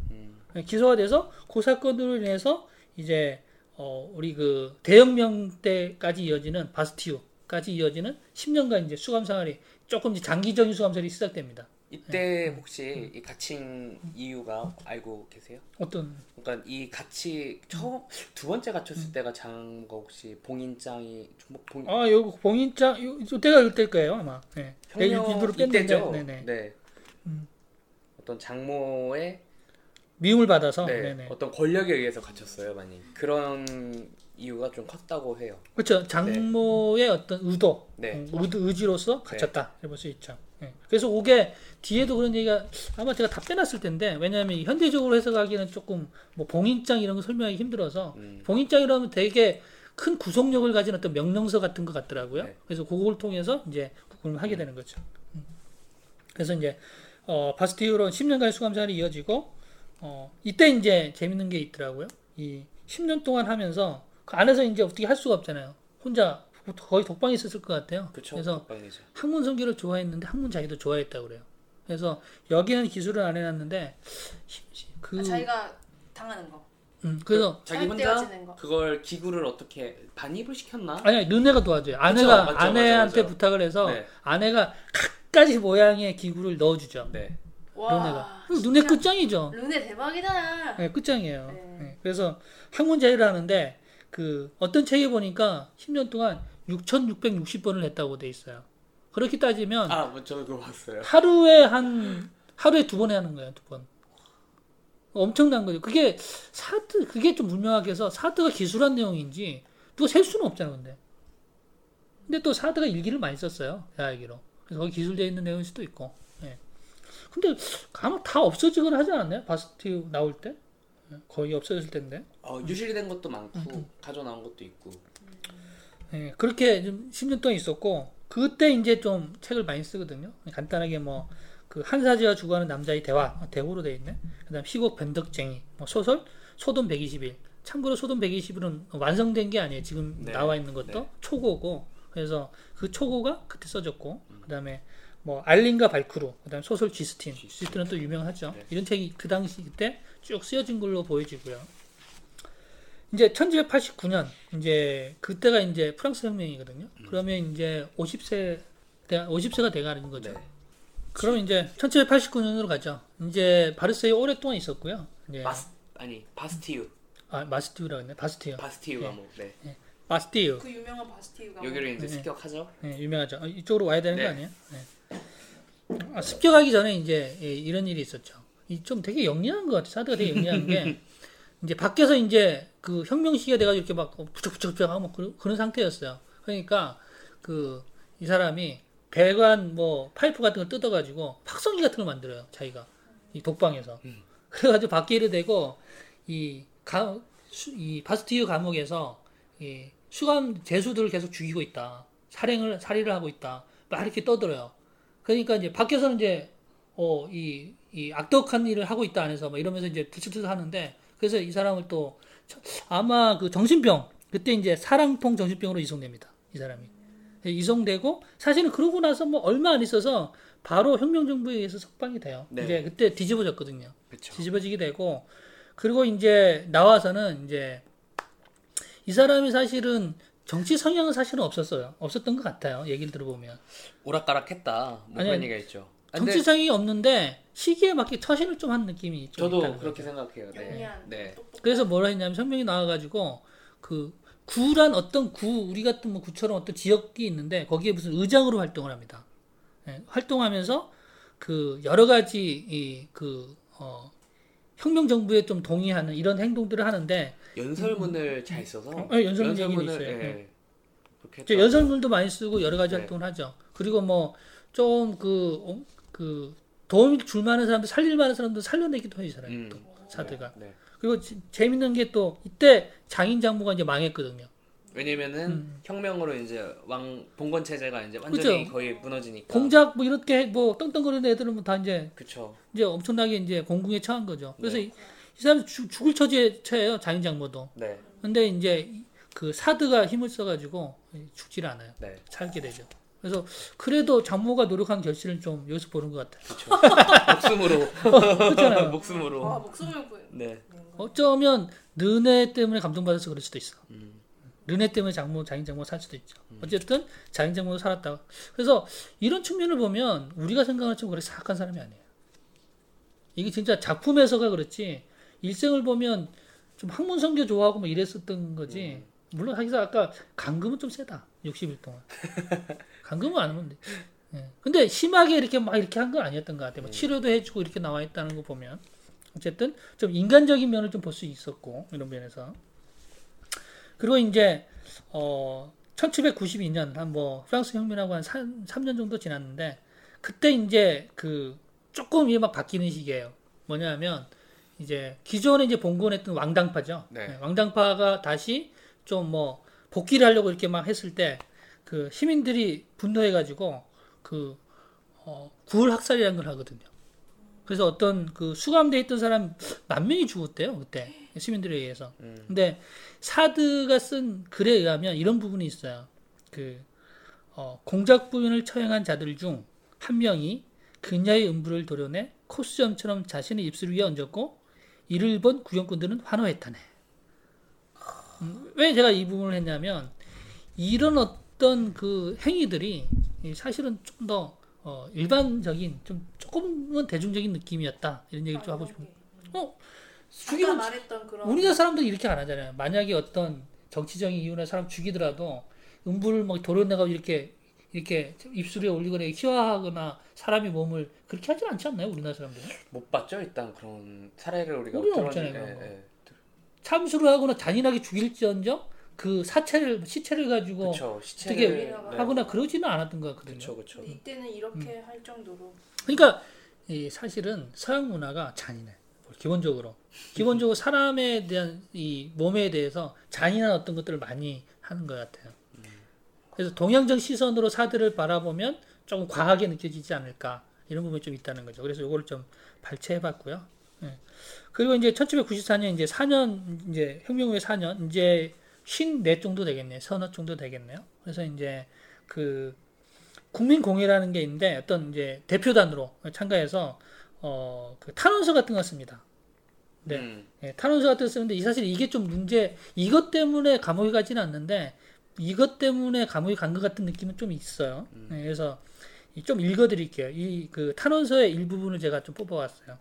Speaker 2: 음.
Speaker 1: 기소가 돼서 그 사건으로 인해서 이제 어 우리 그 대혁명 때까지 이어지는 바스티유까지 이어지는 10년간 이제 수감 생활이 조금 이제 장기적인 수감 생활이 시작됩니다.
Speaker 2: 이때 혹시 이 갇힌 이유가 알고 계세요?
Speaker 1: 어떤
Speaker 2: 그러니까 이 같이 처음 두 번째 갇혔을 때가 장모가 혹시 봉인장이 뭐봉
Speaker 1: 아, 요거 봉인장 요, 이때가 이때일 거예요 아마. 네. 내가
Speaker 2: 형용
Speaker 1: 일부러 뺐는데,
Speaker 2: 이때죠.
Speaker 1: 네 네.
Speaker 2: 네.
Speaker 1: 음.
Speaker 2: 어떤 장모의
Speaker 1: 미움을 받아서.
Speaker 2: 네. 어떤 권력에 의해서 갇혔어요, 많이. 그런 이유가 좀 컸다고 해요.
Speaker 1: 그렇죠. 장모의 어떤 의도,
Speaker 2: 네.
Speaker 1: 음, 의지로서 갇혔다. 해볼 수 있죠. 예. 그래서 그게 뒤에도 그런 얘기가 아마 제가 다 빼놨을 텐데 왜냐하면 현대적으로 해석하기는 조금 뭐 봉인장 이런 거 설명하기 힘들어서
Speaker 2: 음.
Speaker 1: 봉인장이라면 되게 큰 구속력을 가진 어떤 명령서 같은 것 같더라고요.
Speaker 2: 네.
Speaker 1: 그래서 그걸 통해서 이제 구금을 하게 되는 거죠. 음. 그래서 이제 어, 바스티유로 10년간의 수감 생활이 이어지고 어, 이때 이제 재밌는 게 있더라고요. 이 10년 동안 하면서 그 안에서 이제 어떻게 할 수가 없잖아요. 혼자 거의 독방에 있었을 것 같아요.
Speaker 2: 그쵸?
Speaker 1: 그래서
Speaker 2: 독방이죠.
Speaker 1: 학문 성기를 좋아했는데 학문 자기도 좋아했다고 그래요. 그래서 여기는 기술을 안 해놨는데 그
Speaker 3: 아, 자기가 당하는 거.
Speaker 1: 음, 그래서
Speaker 2: 자기 혼자. 그걸 기구를 어떻게 반입을 시켰나?
Speaker 1: 아니 너네가 도와줘요. 아내가
Speaker 2: 맞죠,
Speaker 1: 아내한테
Speaker 2: 맞죠, 맞죠.
Speaker 1: 부탁을 해서
Speaker 2: 네.
Speaker 1: 아내가 갖가지 모양의 기구를 넣어주죠.
Speaker 2: 네.
Speaker 1: 눈에
Speaker 3: 진짜
Speaker 1: 끝장이죠.
Speaker 3: 르네 대박이다.
Speaker 1: 네, 끝장이에요.
Speaker 3: 네.
Speaker 1: 네, 그래서 학문 제의를 하는데 그 어떤 책에 보니까 10년 동안 6,660번을 했다고 돼 있어요. 그렇게 따지면
Speaker 2: 아, 뭐 저는 그거 봤어요.
Speaker 1: 하루에 한 하루에 두 번 하는 거예요, 두 번. 엄청난 거죠. 그게 사드 그게 좀 분명하게 해서 사드가 기술한 내용인지 누가 셀 수는 없잖아, 근데. 근데 또 사드가 일기를 많이 썼어요, 제가 알기로. 그래서 거기 기술되어 있는 내용일 수도 있고. 예. 근데 아마 다 없어지거나 하지 않았나요? 바스티유 나올 때? 예, 거의 없어졌을 텐데.
Speaker 2: 어, 유실된 것도 많고
Speaker 1: 음,
Speaker 2: 가져 나온 것도 있고.
Speaker 1: 예, 그렇게 좀 10년 동안 있었고 그때 이제 좀 책을 많이 쓰거든요. 간단하게 뭐 그 한사지와 주거하는 남자의 대화 대호로 돼 있네. 그다음 희곡 변덕쟁이 뭐 소설 소돔 120일. 참고로 소돔 120일은 완성된 게 아니에요. 지금
Speaker 2: 네.
Speaker 1: 나와 있는 것도
Speaker 2: 네.
Speaker 1: 초고고 그래서 그 초고가 그때 써졌고 그다음에 뭐 알린과 발크루 그다음 소설 쥐스틴 쥐스틴은 또 유명하죠.
Speaker 2: 네.
Speaker 1: 이런 책이 그 당시 그때 쭉 쓰여진 걸로 보여지고요. 이제 1789년 이제 그때가 이제 프랑스 혁명이거든요. 그러면 이제 50세 50세가 돼가는 거죠.
Speaker 2: 네.
Speaker 1: 그럼 이제 1789년으로 가죠. 이제 바르세에 오랫동안 있었고요. 이제
Speaker 2: 바스 아니 바스티유.
Speaker 1: 아 마스티우라고 했네. 바스티유.
Speaker 2: 바스티유 가 뭐 네.
Speaker 1: 바스티유.
Speaker 3: 그 유명한 바스티유 가
Speaker 2: 여기를 이제
Speaker 1: 네.
Speaker 2: 습격하죠.
Speaker 1: 네, 유명하죠. 어, 이쪽으로 와야 되는
Speaker 2: 네.
Speaker 1: 거 아니에요? 네. 아, 습격하기 전에 이제 예, 이런 일이 있었죠. 이 좀 되게 영리한 것 같아요. 사드가 되게 영리한 게 이제 밖에서 이제 그 혁명 시기가 돼가지고 이렇게 막 부쩍부쩍부쩍 하고 그런, 그런 상태였어요. 그러니까 그 이 사람이 배관 뭐 파이프 같은 걸 뜯어가지고 확성기 같은 걸 만들어요. 자기가 이 독방에서. 그래가지고 밖에 이래 대고 이, 가, 수, 이 바스티유 감옥에서 이 수감 죄수들을 계속 죽이고 있다. 살행을 살인을 하고 있다. 막 이렇게 떠들어요. 그러니까 이제 밖에서는 이제 어 이 이 악덕한 일을 하고 있다 안에서 막 이러면서 이제 들썩들썩 하는데 그래서 이 사람을 또 저- 아마 그 정신병 그때 이제 사랑통 정신병으로 이송됩니다. 이 사람이 이송되고 사실은 그러고 나서 뭐 얼마 안 있어서 바로 혁명 정부에 의해서 석방이 돼요.
Speaker 2: 네.
Speaker 1: 이제 그때 뒤집어졌거든요.
Speaker 2: 그렇죠.
Speaker 1: 뒤집어지게 되고 그리고 이제 나와서는 이제 이 사람이 사실은 정치 성향은 사실은 없었어요. 없었던 것 같아요. 얘기를 들어보면
Speaker 2: 오락가락했다. 뭐
Speaker 1: 아니,
Speaker 2: 그런 얘기가 있죠. 아, 근데
Speaker 1: 정치 성향이 없는데 시기에 맞게 처신을 좀 한 느낌이 좀
Speaker 2: 저도
Speaker 1: 있다는
Speaker 2: 그렇게
Speaker 1: 거죠.
Speaker 2: 생각해요. 네. 네.
Speaker 1: 그래서 뭐라 했냐면 성명이 나와가지고 그 구란 어떤 구 우리 같은 뭐 구처럼 어떤 지역이 있는데 거기에 무슨 의장으로 활동을 합니다. 예, 활동하면서 그 여러 가지 이그 어, 혁명 정부에 좀 동의하는 이런 행동들을 하는데
Speaker 2: 연설문을 잘 써서
Speaker 1: 어, 네, 연설문 있어요.
Speaker 2: 예.
Speaker 1: 네.
Speaker 2: 그렇게.
Speaker 1: 연설문도 많이 쓰고 여러 가지
Speaker 2: 네.
Speaker 1: 활동을 하죠. 그리고 뭐좀그그 도움이 줄 만한 사람들 살릴 만한 사람들 살려내기도 해요, 이 사람이
Speaker 2: 음.
Speaker 1: 또 사드가.
Speaker 2: 네.
Speaker 1: 그리고 지- 재밌는 게 또 이때 장인 장모가 이제 망했거든요.
Speaker 2: 왜냐면은 혁명으로 이제 왕 봉건 체제가 이제 완전히
Speaker 1: 음. 그죠.
Speaker 2: 거의 무너지니까.
Speaker 1: 공작 뭐 이렇게 뭐 떵떵거리는 애들은 뭐 다 이제
Speaker 2: 그쵸.
Speaker 1: 이제 엄청나게 이제 공궁에 처한 거죠. 그래서
Speaker 2: 네.
Speaker 1: 이, 이 사람 죽, 죽을 처지에 처해요 장인 장모도.
Speaker 2: 네.
Speaker 1: 근데 이제 이- 그 사드가 힘을 써가지고 죽질 않아요.
Speaker 2: 네.
Speaker 1: 살게 되죠. 그래서 그래도 장모가 노력한 결실을 좀 여기서 보는 것 같아요.
Speaker 2: 그쵸. 목숨으로.
Speaker 1: 그렇잖아요.
Speaker 2: 목숨으로.
Speaker 3: 와 목숨을 구
Speaker 2: 네.
Speaker 1: 어쩌면 너네 때문에 감동받아서 그럴 수도 있어.
Speaker 2: 음.
Speaker 1: 르네 때문에 장모 자인 장모 살 수도 있죠. 어쨌든 자인 장모도 살았다. 그래서 이런 측면을 보면 우리가 생각하는 좀 그렇게 사악한 사람이 아니에요. 이게 진짜 작품에서가 그렇지 일생을 보면 좀 학문 성교 좋아하고 뭐 이랬었던 거지. 물론 하기사 아까 강금은 좀 세다. 60일 동안. 강금은 안 돼. 예. 근데 심하게 이렇게 막 이렇게 한 건 아니었던 것 같아요. 뭐 치료도 해주고 이렇게 나와 있다는 거 보면 어쨌든 좀 인간적인 면을 좀 볼 수 있었고 이런 면에서 그리고 이제 어 1792년 한 뭐 프랑스 혁명하고 한 3, 3년 정도 지났는데 그때 이제 그 조금 이게 막 바뀌는 시기예요. 뭐냐면 이제 기존에 이제 봉건했던 왕당파죠.
Speaker 2: 네.
Speaker 1: 네, 왕당파가 다시 좀 뭐 복귀를 하려고 이렇게 막 했을 때 그 시민들이 분노해가지고 그 어, 구울 학살이라는 걸 하거든요. 그래서 어떤 그 수감돼 있던 사람 만 명이 죽었대요 그때 시민들에 의해서. 근데 사드가 쓴 글에 의하면 이런 부분이 있어요. 그 어, 공작 부인을 처형한 자들 중 한 명이 그녀의 음부를 도려내 코스염처럼 자신의 입술 위에 얹었고 이를 본 구경꾼들은 환호했다네. 음, 왜 제가 이 부분을 했냐면 이런 어떤 그 행위들이 이 사실은 좀 더 어, 일반적인 좀 조금은 대중적인 느낌이었다 이런 얘기를 좀 하고 싶은. 어 죽이면
Speaker 3: 그런
Speaker 1: 우리나라 사람들이 이렇게 안 하잖아요. 만약에 어떤 정치적인 이유나 사람 죽이더라도 음부를 막 도려내가 이렇게 이렇게 입술에 올리거나 희화하거나 사람이 몸을 그렇게 하진 않지 않나요? 우리나라 사람들은
Speaker 2: 못 봤죠 일단 그런 사례를 우리가
Speaker 1: 우리는 없잖아요,
Speaker 2: 예,
Speaker 1: 그런 거.
Speaker 2: 예.
Speaker 1: 참수를 하거나 잔인하게 죽일지언정 그 사체를 시체를 가지고
Speaker 2: 그쵸
Speaker 1: 되게
Speaker 2: 시체를 네.
Speaker 1: 하거나 그러지는 않았던 것 같거든요.
Speaker 2: 그쵸 그쵸
Speaker 3: 이때는 이렇게 할 정도로
Speaker 1: 그러니까 이 사실은 서양 문화가 잔인해. 기본적으로 기본적으로 사람에 대한 이 몸에 대해서 잔인한 어떤 것들을 많이 하는 것 같아요. 그래서 동양적 시선으로 사들을 바라보면 조금 과하게 느껴지지 않을까 이런 부분이 좀 있다는 거죠. 그래서 이거를 좀 발췌해봤고요. 예. 그리고 이제 1794년 이제 4년 이제 혁명 후에 4년 이제 54 정도 되겠네요. 서너 정도 되겠네요. 그래서 이제 그 국민공회라는 게 있는데 어떤 이제 대표단으로 참가해서 어 그 탄원서 같은 거 씁니다. 네.
Speaker 2: 음.
Speaker 1: 예, 탄원서 같은 거 쓰는데 이 사실 이게 좀 문제 이것 때문에 감옥에 가지는 않는데 이것 때문에 감옥에 간 것 같은 느낌은 좀 있어요. 예, 그래서 이좀 읽어드릴게요. 이 그 탄원서의 일부분을 제가 좀 뽑아왔어요.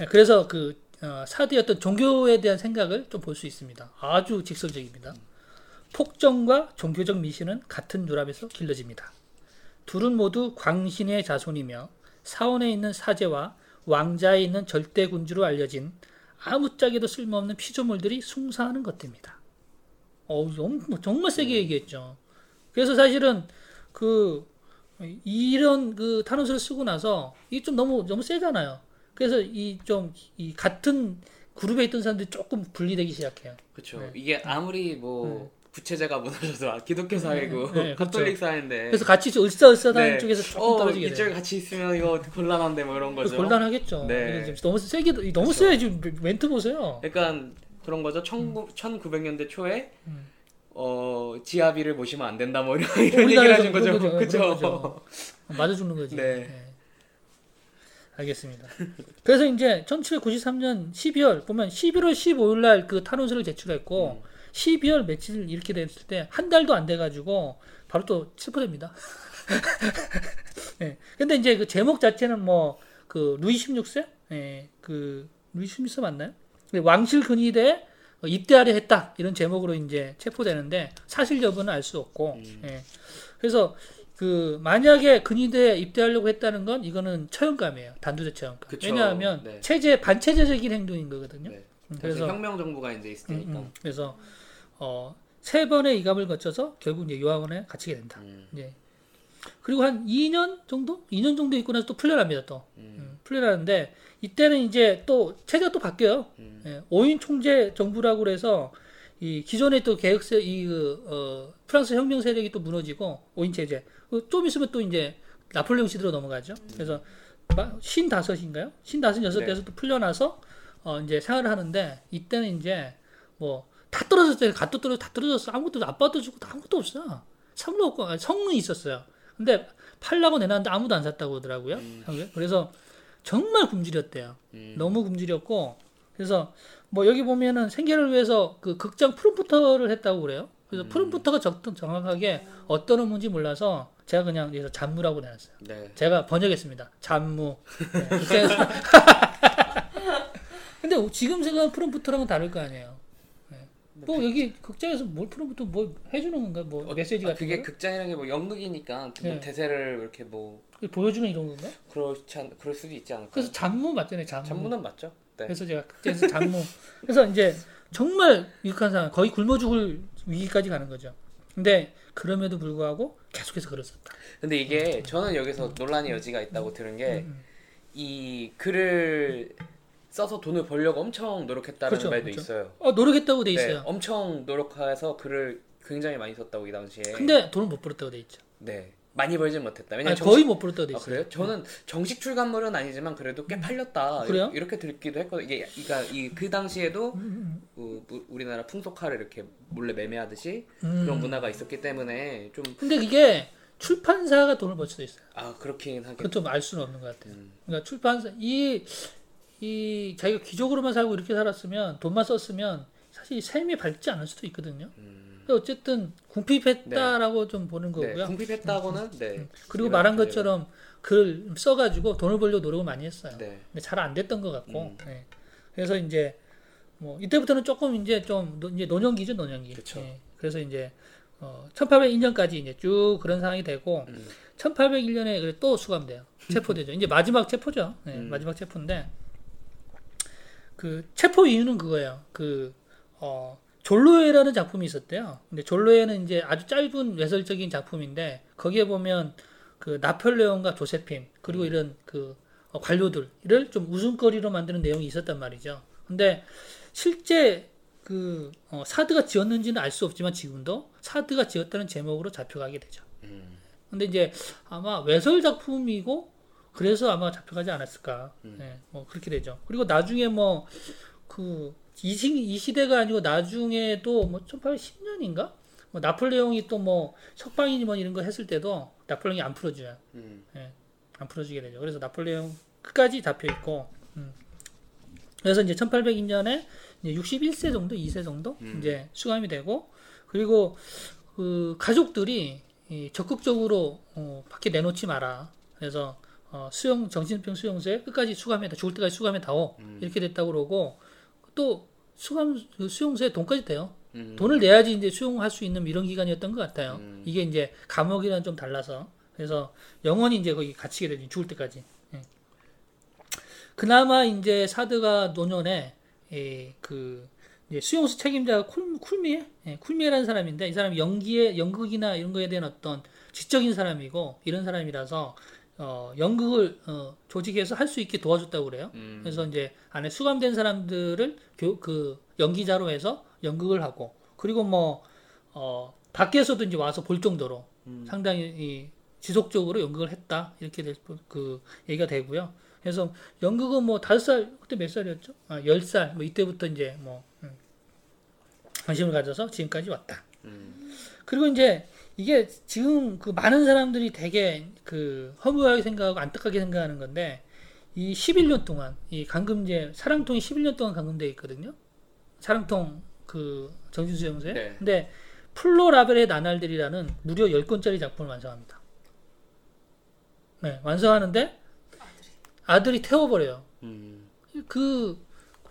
Speaker 1: 예, 그래서 그 어, 사드의 어떤 종교에 대한 생각을 좀 볼 수 있습니다. 아주 직설적입니다. 폭정과 종교적 미신은 같은 결합에서 길러집니다. 둘은 모두 광신의 자손이며 사원에 있는 사제와 왕자에 있는 절대 군주로 알려진 아무짝에도 쓸모없는 피조물들이 숭상하는 것들입니다. 어, 정말 세게 얘기했죠. 그래서 사실은 그 이런 그 탄원서를 쓰고 나서 이게 좀 너무 너무 세잖아요. 그래서 이 좀 이 같은 그룹에 있던 사람들이 조금 분리되기 시작해요.
Speaker 2: 그쵸
Speaker 1: 네.
Speaker 2: 이게 아무리 뭐 부채제가 무너져도 아, 기독교 사회고
Speaker 1: 네, 그렇죠.
Speaker 2: 가톨릭 사회인데
Speaker 1: 그래서 같이 좀 을싸을싸하는
Speaker 2: 네.
Speaker 1: 쪽에서 조금
Speaker 2: 어,
Speaker 1: 떨어지게 돼요.
Speaker 2: 이쪽 같이 있으면 이거 곤란한데 뭐 이런 거죠
Speaker 1: 곤란하겠죠.
Speaker 2: 네.
Speaker 1: 너무 세게 너무
Speaker 2: 그렇죠.
Speaker 1: 세 지금 멘트 보세요.
Speaker 2: 그러니까 그런 거죠 19, 1900년대 초에
Speaker 1: 음.
Speaker 2: 어 지아비를 모시면 안 된다 뭐 이런, 이런 얘기를
Speaker 1: 우리나라에서
Speaker 2: 하신 거죠
Speaker 1: 그런
Speaker 2: 그죠
Speaker 1: 거죠. 맞아 죽는 거지.
Speaker 2: 네.
Speaker 1: 알겠습니다. 그래서 이제 1793년 12월 보면 11월 15일 날 그 탄원서를 제출했고 12월 며칠 이렇게 됐을 때 한 달도 안 돼 가지고 바로 또 체포됩니다. 예. 근데 이제 그 제목 자체는 뭐 그 루이 16세, 예, 그 루이 16세 맞나요? 왕실 근위대에 입대하려 했다 이런 제목으로 이제 체포되는데 사실 여부는 알 수 없고, 예. 그래서 그 만약에 근위대에 입대하려고 했다는 건 이거는 처형감이에요. 단두대 처형감.
Speaker 2: 그쵸.
Speaker 1: 왜냐하면
Speaker 2: 네.
Speaker 1: 체제 반체제적인 행동인 거거든요.
Speaker 2: 네.
Speaker 1: 음,
Speaker 2: 그래서
Speaker 1: 그래서
Speaker 2: 혁명 정부가 이제 있을
Speaker 1: 음,
Speaker 2: 테니까
Speaker 1: 음. 그래서 어, 세 번의 이감을 거쳐서 결국 이제 요양원에 갇히게 된다.
Speaker 2: 음.
Speaker 1: 이제 그리고 한 2년 정도, 2년 정도 있고 나서 또 풀려납니다. 또 음, 풀려나는데 이때는 이제 또 체제가 또 바뀌어요.
Speaker 2: 음.
Speaker 1: 예, 5인 총재 정부라고 그래서 이 기존의 또 개혁세 이 그, 어, 프랑스 혁명 세력이 또 무너지고 5인 체제. 그좀 있으면 또 이제 나폴레옹 시대로 넘어가죠. 그래서 신 다섯인가요? 신 다섯 여섯
Speaker 2: 네.
Speaker 1: 대에서 또 풀려나서 어 이제 생활을 하는데 이때는 이제 뭐 다 떨어졌어요. 갓도 떨어져 다 떨어졌어. 아무것도 아빠도 죽고 다 아무것도 없어. 성도 없고 아니, 성은 있었어요. 근데 팔라고 내놨는데 아무도 안 샀다고 하더라고요. 그래서 정말 굶주렸대요.
Speaker 2: 음.
Speaker 1: 너무 굶주렸고 그래서 뭐 여기 보면은 생계를 위해서 그 극장 프롬프터를 했다고 그래요. 그래서
Speaker 2: 음.
Speaker 1: 프롬프터가 적, 정확하게 어떤 의문인지 몰라서 제가 그냥 여기서 잡무라고 내놨어요.
Speaker 2: 네.
Speaker 1: 제가 번역했습니다. 잡무. 네. 근데 지금 생각하면 프롬프터랑은 다를 거 아니에요. 네. 뭐 여기 극장에서 뭘 프롬프터 뭐 해주는 건가? 뭐 메시지
Speaker 2: 아,
Speaker 1: 같은
Speaker 2: 그게
Speaker 1: 거
Speaker 2: 극장이라는 게 뭐 연극이니까 뭐
Speaker 1: 네.
Speaker 2: 대세를 이렇게 뭐
Speaker 1: 보여주는 이런 건가?
Speaker 2: 그렇지 않 그럴 수도 있지 않을까.
Speaker 1: 그래서 잡무 맞잖아요. 잡무.
Speaker 2: 전문은 맞죠. 네.
Speaker 1: 그래서 제가 극장에서 잡무. 그래서 이제 정말 유익한 상황, 거의 굶어 죽을 위기까지 가는 거죠. 근데 그럼에도 불구하고 계속해서 걸었었다.
Speaker 2: 근데 이게 저는 여기서 논란의 여지가 있다고 들은 게 이 글을 써서 돈을 벌려고 엄청 노력했다는
Speaker 1: 그렇죠,
Speaker 2: 말도
Speaker 1: 그렇죠.
Speaker 2: 있어요.
Speaker 1: 어, 노력했다고 돼
Speaker 2: 네,
Speaker 1: 있어요.
Speaker 2: 엄청 노력해서 글을 굉장히 많이 썼다고 이 당시에.
Speaker 1: 근데 돈을 못 벌었다고 돼 있죠.
Speaker 2: 네 많이 벌진 못했다.
Speaker 1: 아니,
Speaker 2: 왜냐면
Speaker 1: 거의 못 벌었다고 돼
Speaker 2: 아,
Speaker 1: 있어요.
Speaker 2: 그래요? 저는 정식 출간물은 아니지만 그래도 꽤 팔렸다.
Speaker 1: 그래요?
Speaker 2: 이렇게 듣기도 했거든요. 이게 그러니까 이 그 당시에도
Speaker 1: 음,
Speaker 2: 그 우- 우리나라 풍속화를 이렇게 몰래 매매하듯이
Speaker 1: 음.
Speaker 2: 그런 문화가 있었기 때문에 좀아
Speaker 1: 근데 이게 출판사가 돈을 벌 수도 있어요.
Speaker 2: 그렇긴 하겠.
Speaker 1: 그건 좀알 수는 없는 것 같아요.
Speaker 2: 음.
Speaker 1: 그러니까 출판사 이, 이 자기가 귀족으로만 살고 이렇게 살았으면 돈만 썼으면 사실 셈이 밝지 않을 수도 있거든요.
Speaker 2: 음.
Speaker 1: 근데 어쨌든 궁핍했다라고 좀 보는
Speaker 2: 네,
Speaker 1: 거고요.
Speaker 2: 궁핍했다고는 네.
Speaker 1: 음. 그리고
Speaker 2: 이런
Speaker 1: 말한
Speaker 2: 그래요.
Speaker 1: 것처럼 글 써가지고 돈을 벌려고 노력을 많이 했어요.
Speaker 2: 네.
Speaker 1: 근데 잘 안 됐던 것 같고.
Speaker 2: 음.
Speaker 1: 네. 그래서 이제 뭐 이때부터는 조금 이제 좀 노- 이제 노년기죠 노년기. 그래서 이제 어, 1802년까지 이제 쭉 그런 상황이 되고
Speaker 2: 음.
Speaker 1: 1801년에 또 수감돼요. 체포되죠. 이제 마지막 체포죠. 네,
Speaker 2: 음.
Speaker 1: 마지막 체포인데 그 체포 이유는 그거예요. 그 어, 졸로에라는 작품이 있었대요. 근데 졸로에는 이제 아주 짧은 외설적인 작품인데 거기에 보면 그 나폴레옹과 조세핌 그리고 이런 그 어, 관료들을 좀 웃음거리로 만드는 내용이 있었단 말이죠. 근데 실제 그 어, 사드가 지었는지는 알 수 없지만 지금도 사드가 지었다는 제목으로 잡혀가게 되죠.
Speaker 2: 음.
Speaker 1: 근데 이제 아마 외설 작품이고 그래서 아마 잡혀가지 않았을까. 네, 뭐 그렇게 되죠. 그리고 나중에 뭐 그 이 시대가 아니고 나중에도 뭐 1810년인가? 뭐 나폴레옹이 또 뭐 석방이니 뭐 이런 거 했을 때도 나폴레옹이 안 풀어줘요.
Speaker 2: 음.
Speaker 1: 안 풀어주게 되죠. 그래서 나폴레옹 끝까지 잡혀 있고, 음. 그래서 이제 1802년에 이제 61세 정도, 2세 정도
Speaker 2: 음.
Speaker 1: 이제 수감이 되고, 그리고 그 가족들이 이 적극적으로 어, 밖에 내놓지 마라. 그래서 어, 수용 정신병 수용소에 끝까지 수감해 다 죽을 때까지 수감해 다오
Speaker 2: 음.
Speaker 1: 이렇게 됐다고 그러고 또 수감 그 수용소에 돈까지 돼요.
Speaker 2: 음.
Speaker 1: 돈을 내야지 이제 수용할 수 있는 이런 기간이었던 것 같아요.
Speaker 2: 음.
Speaker 1: 이게 이제 감옥이랑 좀 달라서 그래서 영원히 이제 거기 갇히게 되지 죽을 때까지. 예. 그나마 이제 사드가 노년에 예, 그 이제 수용소 책임자가 쿨, 쿨미에 예, 쿨미에라는 사람인데 이 사람이 연기에 연극이나 이런 거에 대한 어떤 지적인 사람이고 이런 사람이라서 어, 연극을 어, 조직해서 할 수 있게 도와줬다고 그래요.
Speaker 2: 음.
Speaker 1: 그래서 이제 안에 수감된 사람들을 교, 그 연기자로 해서 연극을 하고 그리고 뭐 어, 밖에서도 이제 와서 볼 정도로
Speaker 2: 음.
Speaker 1: 상당히 이 지속적으로 연극을 했다 이렇게 될, 그 얘기가 되고요. 그래서 연극은 뭐 다섯 살 그때 몇 살이었죠? 아, 열 살 뭐 이때부터 이제 뭐 음, 관심을 가져서 지금까지 왔다.
Speaker 2: 음.
Speaker 1: 그리고 이제 이게 지금 그 많은 사람들이 되게 그 허무하게 생각하고 안타깝게 생각하는 건데 이 11년 동안 이 감금제 사랑통이 11년 동안 감금돼 있거든요. 사랑통 그 정신수용소에.
Speaker 2: 네.
Speaker 1: 근데 플로라벨의 나날들이라는 무려 10권짜리 작품을 완성합니다. 네, 완성하는데 아들이 태워버려요.
Speaker 2: 음.
Speaker 1: 그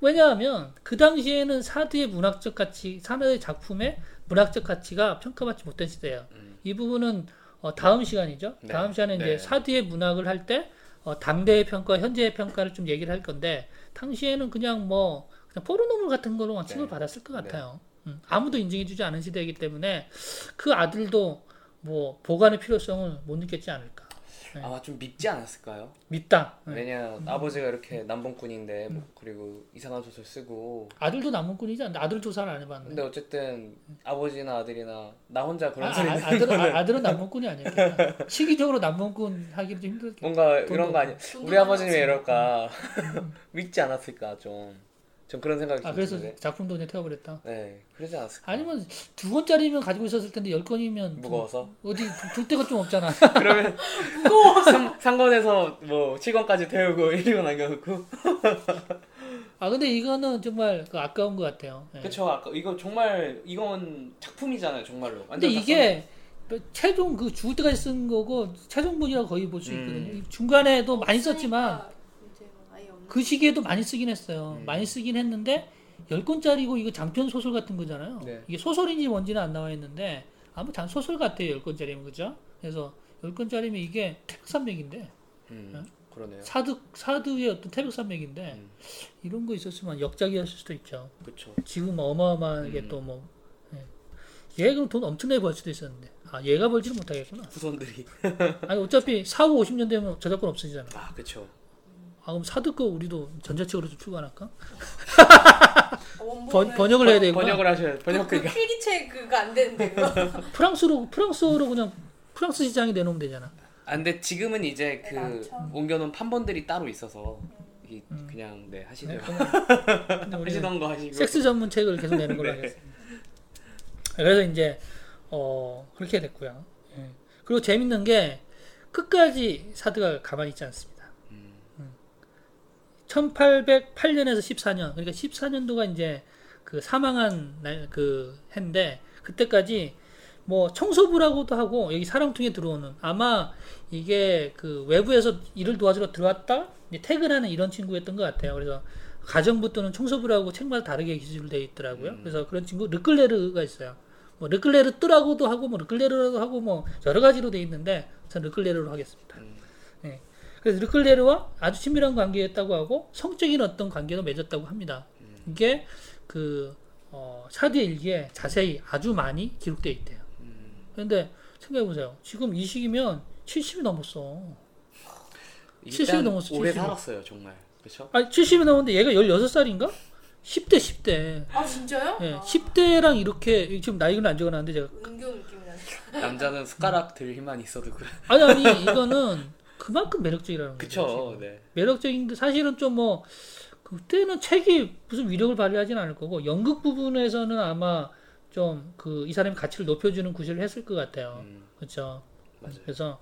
Speaker 1: 왜냐하면 그 당시에는 사드의 문학적 가치, 사드의 작품의 문학적 가치가 평가받지 못된 시대예요.
Speaker 2: 음.
Speaker 1: 이 부분은 어, 다음 시간이죠.
Speaker 2: 네.
Speaker 1: 다음 시간에 이제
Speaker 2: 네.
Speaker 1: 사드의 문학을 할때 어, 당대의 평가, 현재의 평가를 좀 얘기를 할 건데 당시에는 그냥 뭐 그냥 포르노물 같은 취급을
Speaker 2: 네.
Speaker 1: 받았을 것 같아요. 음, 아무도 인정해주지 않은 시대이기 때문에 그 아들도 뭐 보관의 필요성을 못 느꼈지 않을까. 네.
Speaker 2: 아마 좀 밉지 않았을까요?
Speaker 1: 믿다. 네.
Speaker 2: 왜냐 아버지가 이렇게 남봉꾼인데 뭐 그리고 이상한 소설 쓰고
Speaker 1: 아들도 남문꾼이지 않나? 아들 조사를 안 해봤는데.
Speaker 2: 근데 어쨌든 아버지나 아들이나 나 혼자 그런
Speaker 1: 아,
Speaker 2: 소리
Speaker 1: 아,
Speaker 2: 내는
Speaker 1: 아들은,
Speaker 2: 거는
Speaker 1: 아, 아들은 남문꾼이 아니었겠다. 시기적으로 남문꾼 하기도 좀 힘들겠다.
Speaker 2: 뭔가 이런 거 아니 우리 아버님이 이럴까 믿지 않았을까 좀. 전 그런 생각이
Speaker 1: 아, 그래서
Speaker 2: 드는데.
Speaker 1: 작품도 그냥 태워버렸다.
Speaker 2: 네, 그러지 않았을까.
Speaker 1: 아니면 두 권짜리면 가지고 있었을 텐데 열 권이면
Speaker 2: 무거워서.
Speaker 1: 어디 둘 데가 좀 없잖아.
Speaker 2: 그러면 상, 상권에서 뭐 7권까지 태우고 1권 남겨놓고
Speaker 1: 아 근데 이거는 정말 그 아까운 것 같아요. 예.
Speaker 2: 그쵸 아까 이거 정말 이건 작품이잖아요 정말로.
Speaker 1: 근데 이게 최종 그 죽을 때까지 쓴 거고 최종본이라고 거의 볼수
Speaker 2: 음.
Speaker 1: 있거든요. 중간에도 많이 썼지만 그 시기에도 많이 쓰긴 했어요.
Speaker 2: 음.
Speaker 1: 많이 쓰긴 했는데 10권짜리고 이거 장편 소설 같은 거잖아요.
Speaker 2: 네.
Speaker 1: 이게 소설인지 뭔지는 안 나와 있는데 아무 장 소설 같아요. 10권짜리면 그죠? 그래서 10권짜리면 이게 태백산맥인데
Speaker 2: 음, 그러네요.
Speaker 1: 사드 사드의 어떤 태백산맥인데
Speaker 2: 음.
Speaker 1: 이런 거 있었으면 역작이었을 수도 있죠.
Speaker 2: 그쵸.
Speaker 1: 지금 어마어마하게
Speaker 2: 음.
Speaker 1: 또 뭐. 예. 얘 그럼 돈 엄청나게 벌 수도 있었는데. 아, 얘가 벌지는 못하겠구나.
Speaker 2: 후손들이.
Speaker 1: 아니, 어차피 4, 5, 50년 되면 저작권 없어지잖아.
Speaker 2: 아 그쵸.
Speaker 1: 아, 그럼 사드 거 우리도 전자책으로 좀 출간할까? 번, 번역을 해야 되고.
Speaker 2: 번역을 하셔야
Speaker 3: 그,
Speaker 2: 번역
Speaker 3: 그
Speaker 2: 그니까
Speaker 3: 필기체 그거 안 되는데 그거.
Speaker 1: 프랑스로, 프랑스어로 그냥 프랑스 시장에 내놓으면 되잖아.
Speaker 2: 아 근데 지금은 이제 그
Speaker 3: 많죠.
Speaker 2: 옮겨놓은 판본들이 따로 있어서 이
Speaker 1: 음.
Speaker 2: 그냥 네 하시죠.
Speaker 1: 네, 그냥, 그냥 우리는
Speaker 2: 하시던 거 하시고.
Speaker 1: 섹스 전문 책을 계속 내는 걸로
Speaker 2: 네.
Speaker 1: 하겠습니다. 그래서 이제, 어, 그렇게 됐고요. 예. 그리고 재밌는 게 끝까지 사드가 가만히 있지 않습니다.
Speaker 2: 음,
Speaker 1: 1808년에서 14년, 그러니까 14년도가 이제 그 사망한 날, 그 해인데, 그때까지 뭐 청소부라고도 하고, 여기 사랑통에 들어오는, 아마 이게 그 외부에서 일을 도와주러 들어왔다? 퇴근하는 이런 친구였던 것 같아요. 그래서 가정부터는 청소부라고 책마다 다르게 기술되어 있더라고요.
Speaker 2: 음.
Speaker 1: 그래서 그런 친구, 르클레르가 있어요. 뭐 르클레르 뜨라고도 하고, 뭐 르클레르라고 하고, 뭐 여러 가지로 돼 있는데, 저는 르클레르로 하겠습니다.
Speaker 2: 음.
Speaker 1: 그래서 르클레르와 아주 친밀한 관계였다고 하고 성적인 어떤 관계도 맺었다고 합니다. 이게 그 어, 사드 일기에 자세히 아주 많이 기록되어 있대요.
Speaker 2: 음.
Speaker 1: 그런데 생각해 보세요. 지금 이 시기면 70이 넘었어.
Speaker 2: 일단
Speaker 1: 70이 넘었어,
Speaker 2: 오래
Speaker 1: 70이.
Speaker 2: 살았어요 정말. 그렇죠?
Speaker 1: 아니 70이 넘었는데 얘가 16살인가? 10대 10대.
Speaker 3: 아 진짜요?
Speaker 1: 예,
Speaker 3: 아,
Speaker 1: 10대랑 이렇게 지금 나이는 안 적어놨는데 제가
Speaker 3: 은교 느낌이 나니까.
Speaker 2: 남자는 숟가락 들 힘만 있어도 그래.
Speaker 1: 아니 아니 이거는 그만큼 매력적이라는 거죠.
Speaker 2: 네.
Speaker 1: 매력적인데 사실은 좀 뭐 그때는 책이 무슨 위력을 발휘하진 않을 거고 연극 부분에서는 아마 좀 그 이 사람의 가치를 높여주는 구실을 했을 것 같아요.
Speaker 2: 음,
Speaker 1: 그렇죠.
Speaker 2: 맞아요.
Speaker 1: 그래서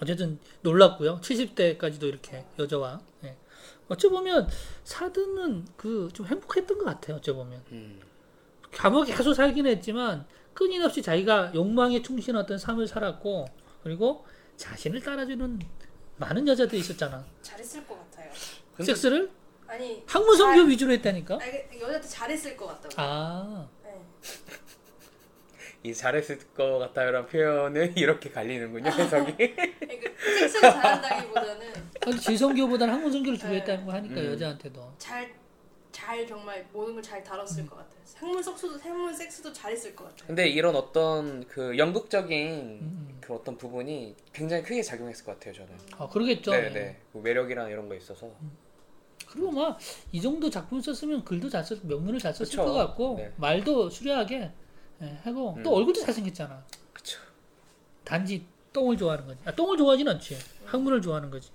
Speaker 1: 어쨌든 놀랐고요. 70대까지도 이렇게 여자와 예. 어찌 보면 사드는 그 좀 행복했던 것 같아요. 어찌 보면
Speaker 2: 음,
Speaker 1: 감옥에 계속 살긴 했지만 끊임없이 자기가 욕망에 어떤 삶을 살았고 그리고 자신을 따라주는 많은 여자들이 있었잖아.
Speaker 3: 잘했을 것 같아요.
Speaker 2: 근데
Speaker 1: 섹스를
Speaker 3: 아니
Speaker 1: 학문성교
Speaker 3: 잘-
Speaker 1: 위주로 했다니까.
Speaker 3: 아니, 그 여자한테 잘했을 것 같다고.
Speaker 1: 아,
Speaker 3: 네.
Speaker 2: 이 잘했을 것 같아요란 표현은 이렇게 갈리는군요 해석이.
Speaker 3: 그 섹스를 잘한다기보다는
Speaker 1: 아니, 질성교보다는 학문성교를 주로
Speaker 3: 네.
Speaker 1: 했다고 하니까
Speaker 2: 음.
Speaker 1: 여자한테도.
Speaker 3: 잘, 잘 정말 모든 걸 잘 다뤘을 것 같아요. 생물 섹스도 생물 섹스도 잘했을 것 같아요.
Speaker 2: 근데 이런 어떤 그 연극적인
Speaker 1: 음.
Speaker 2: 그 어떤 부분이 굉장히 크게 작용했을 것 같아요 저는.
Speaker 1: 아, 그러겠죠.
Speaker 2: 네, 네. 그 매력이랑 이런 거 있어서.
Speaker 1: 그리고 막 이 정도 작품 썼으면 글도 잘 썼, 명문을 잘 썼을
Speaker 2: 그쵸.
Speaker 1: 것 같고
Speaker 2: 네.
Speaker 1: 말도 수려하게 예, 하고
Speaker 2: 음.
Speaker 1: 또 얼굴도 잘생겼잖아.
Speaker 2: 그쵸.
Speaker 1: 단지 똥을 좋아하는 거지. 아, 똥을 좋아하진 않지. 학문을 좋아하는 거지.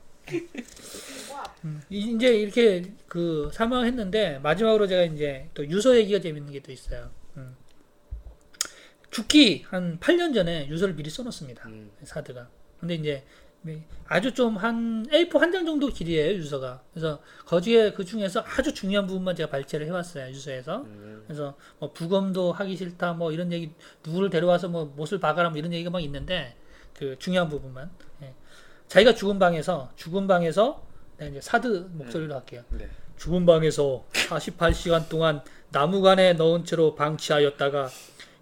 Speaker 3: 와,
Speaker 1: 음, 이- 이제 이렇게 그 사망했는데 마지막으로 제가 이제 또 유서 얘기가 재밌는 게 또 있어요. 음. 죽기 한 8년 전에 유서를 미리 써놓습니다.
Speaker 2: 음,
Speaker 1: 사드가. 근데 이제 아주 좀 한 A4 한 장 정도 길이에요 유서가. 그래서 거기에 그 중에서 아주 중요한 부분만 제가 발췌를 해왔어요 유서에서.
Speaker 2: 음,
Speaker 1: 그래서 뭐 부검도 하기 싫다 뭐 이런 얘기 누구를 데려와서 뭐 못을 박아라 뭐 이런 얘기가 막 있는데 그 중요한 부분만. 예. 자기가 죽은 방에서 죽은 방에서 내가 이제 사드 목소리로 할게요.
Speaker 2: 네.
Speaker 1: 죽은 방에서 48시간 동안 나무관에 넣은 채로 방치하였다가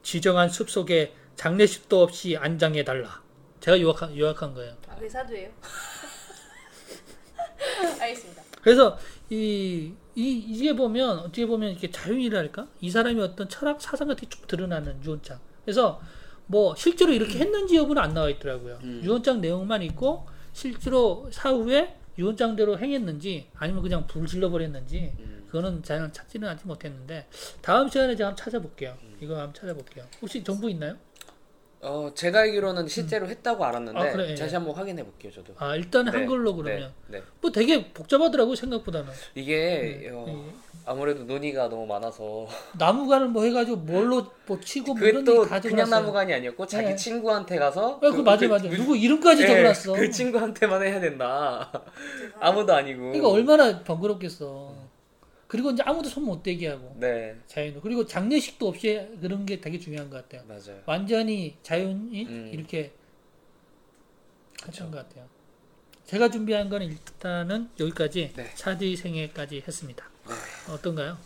Speaker 1: 지정한 숲속에 장례식도 없이 안장해 달라. 제가 요약한, 요약한 거예요.
Speaker 3: 아, 그게 사도예요? 알겠습니다.
Speaker 1: 그래서 이, 이 이게 보면 어떻게 보면 이렇게 자유인이랄까 이 사람이 어떤 철학 사상 같은 게 쭉 드러나는 유언장. 그래서 뭐 실제로 이렇게 했는지 여부는 안 나와 있더라고요.
Speaker 2: 음.
Speaker 1: 유언장 내용만 있고 실제로 사후에 유언장대로 행했는지 아니면 그냥 불 질러버렸는지
Speaker 2: 음.
Speaker 1: 그거는 저는 찾지는 않지 못했는데 다음 시간에 제가 한번 찾아볼게요. 이거 한번 찾아볼게요. 혹시 정보 있나요?
Speaker 2: 어 제가 알기로는 실제로 했다고 알았는데
Speaker 1: 아, 그래, 예.
Speaker 2: 다시 한번 확인해 볼게요 저도.
Speaker 1: 아 일단
Speaker 2: 네,
Speaker 1: 한글로 그러면
Speaker 2: 네, 네.
Speaker 1: 뭐 되게 복잡하더라고요 생각보다는.
Speaker 2: 이게
Speaker 1: 네.
Speaker 2: 어,
Speaker 1: 네.
Speaker 2: 아무래도 논의가 너무 많아서
Speaker 1: 나무관을 뭐 해가지고 뭘로 뭐 치고 뭐
Speaker 2: 그게
Speaker 1: 이런
Speaker 2: 또 그냥. 나무관이 아니었고 자기
Speaker 1: 네.
Speaker 2: 친구한테 가서
Speaker 1: 아, 그 맞아 맞아. 누구 이름까지
Speaker 2: 네,
Speaker 1: 적어놨어.
Speaker 2: 그 친구한테만 해야 된다. 아무도 아니고.
Speaker 1: 이거 얼마나 번거롭겠어. 그리고 이제 아무도 손 못 대게 하고
Speaker 2: 네
Speaker 1: 자연으로 그리고 장례식도 없이 그런 게 되게 중요한 것 같아요.
Speaker 2: 맞아요.
Speaker 1: 완전히 자연이
Speaker 2: 음.
Speaker 1: 이렇게. 하는 것 같아요. 제가 준비한 건 일단은 여기까지
Speaker 2: 네.
Speaker 1: 사드의 생애까지 했습니다. 어떤가요?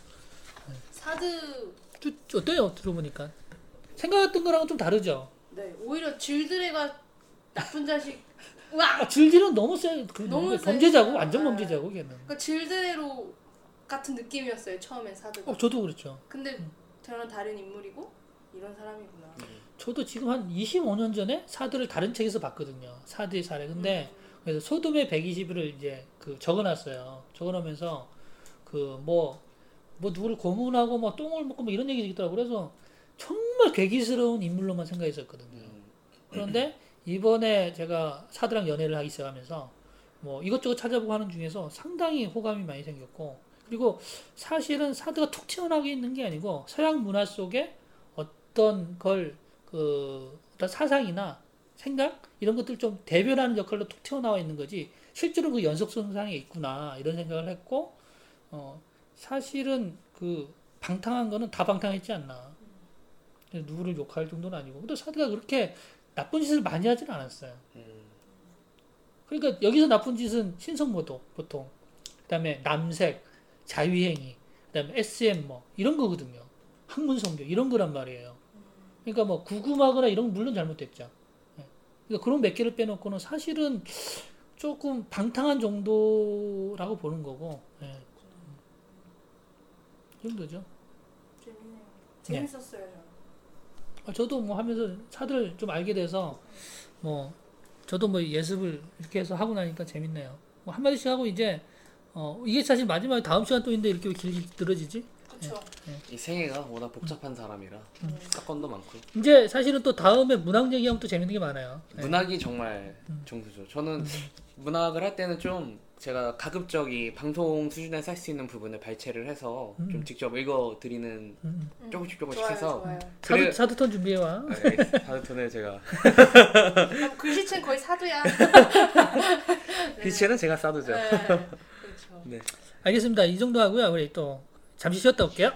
Speaker 3: 사드
Speaker 1: 쭉 어때요? 들어보니까 생각했던 거랑은 좀 다르죠.
Speaker 3: 네 오히려 질드레가 나쁜 자식 와
Speaker 1: 아, 질질은 너무 세. 그
Speaker 3: 너무
Speaker 1: 너무
Speaker 3: 세.
Speaker 1: 범죄자고 완전
Speaker 3: 네.
Speaker 1: 범죄자고 걔는.
Speaker 3: 그러니까 질드레로 같은 느낌이었어요 처음엔 사드가
Speaker 1: 어, 저도 그렇죠.
Speaker 3: 근데 저랑 다른 인물이고 이런 사람이구나
Speaker 1: 저도 지금 한 25년 전에 사드를 다른 책에서 봤거든요. 사드의 사례. 근데 그래서 소돔의 120을 이제 그 적어놨어요. 적어놓으면서 그뭐뭐 누구를 고문하고 뭐 똥을 먹고 뭐 이런 얘기 있더라고. 그래서 정말 괴기스러운 인물로만 생각했었거든요.
Speaker 2: 음.
Speaker 1: 그런데 이번에 제가 사드랑 연애를 하기 시작하면서 뭐 이것저것 찾아보고 하는 중에서 상당히 호감이 많이 생겼고 그리고 사실은 사드가 툭 튀어나오게 있는 게 아니고 서양 문화 속에 어떤 걸 그 어떤 사상이나 생각 이런 것들 좀 대변하는 역할로 툭 튀어나와 있는 거지 실제로 그 연속선상에 있구나 이런 생각을 했고 어 사실은 그 방탕한 거는 다 방탕했지 않나 누구를 욕할 정도는 아니고 근데 사드가 그렇게 나쁜 짓을 많이 하진 않았어요.
Speaker 2: 음.
Speaker 1: 그러니까 여기서 나쁜 짓은 신성모독 보통 그다음에 남색, 자유행위, 그다음에 SM 뭐 이런 거거든요. 학문 성교 이런 거란 말이에요. 그러니까 뭐 구금하거나 이런 건 물론 잘못됐죠. 예. 그러니까 그런 몇 개를 빼놓고는 사실은 조금 방탕한 정도라고 보는 거고 예. 이 정도죠.
Speaker 3: 재밌네요
Speaker 1: 네.
Speaker 3: 재밌었어요
Speaker 1: 아, 저도 뭐 하면서 차들 좀 알게 돼서 뭐 저도 뭐 예습을 이렇게 해서 하고 나니까 재밌네요. 뭐 한마디씩 하고 이제 어 이게 사실 마지막에 다음 시간 또 있는데 이렇게 왜 길게 늘어지지?
Speaker 3: 그쵸
Speaker 2: 이 생애가 워낙 복잡한 사람이라
Speaker 1: 음.
Speaker 2: 사건도 많고
Speaker 1: 이제 사실은 또 다음에 문학 얘기하면 또 재밌는 게 많아요. 네.
Speaker 2: 문학이 정말 정수죠. 저는 문학을 할 때는 좀 제가 가급적이 방송 수준에서 할 수 있는 부분을 발췌를 해서
Speaker 1: 음.
Speaker 2: 좀 직접 읽어 드리는
Speaker 1: 음.
Speaker 2: 조금씩 조금씩
Speaker 3: 좋아요
Speaker 2: 해서
Speaker 3: 좋아요
Speaker 1: 사두,
Speaker 2: 그래-
Speaker 1: 사두턴 준비해 와.
Speaker 2: 아, 알겠습니다. 다음번에 제가
Speaker 3: 아, 글씨체는 거의 사두야 네.
Speaker 2: 글씨는 제가 싸두죠.
Speaker 3: 네.
Speaker 2: 네.
Speaker 1: 알겠습니다. 이 정도 하고요. 우리 또 잠시 쉬었다 올게요.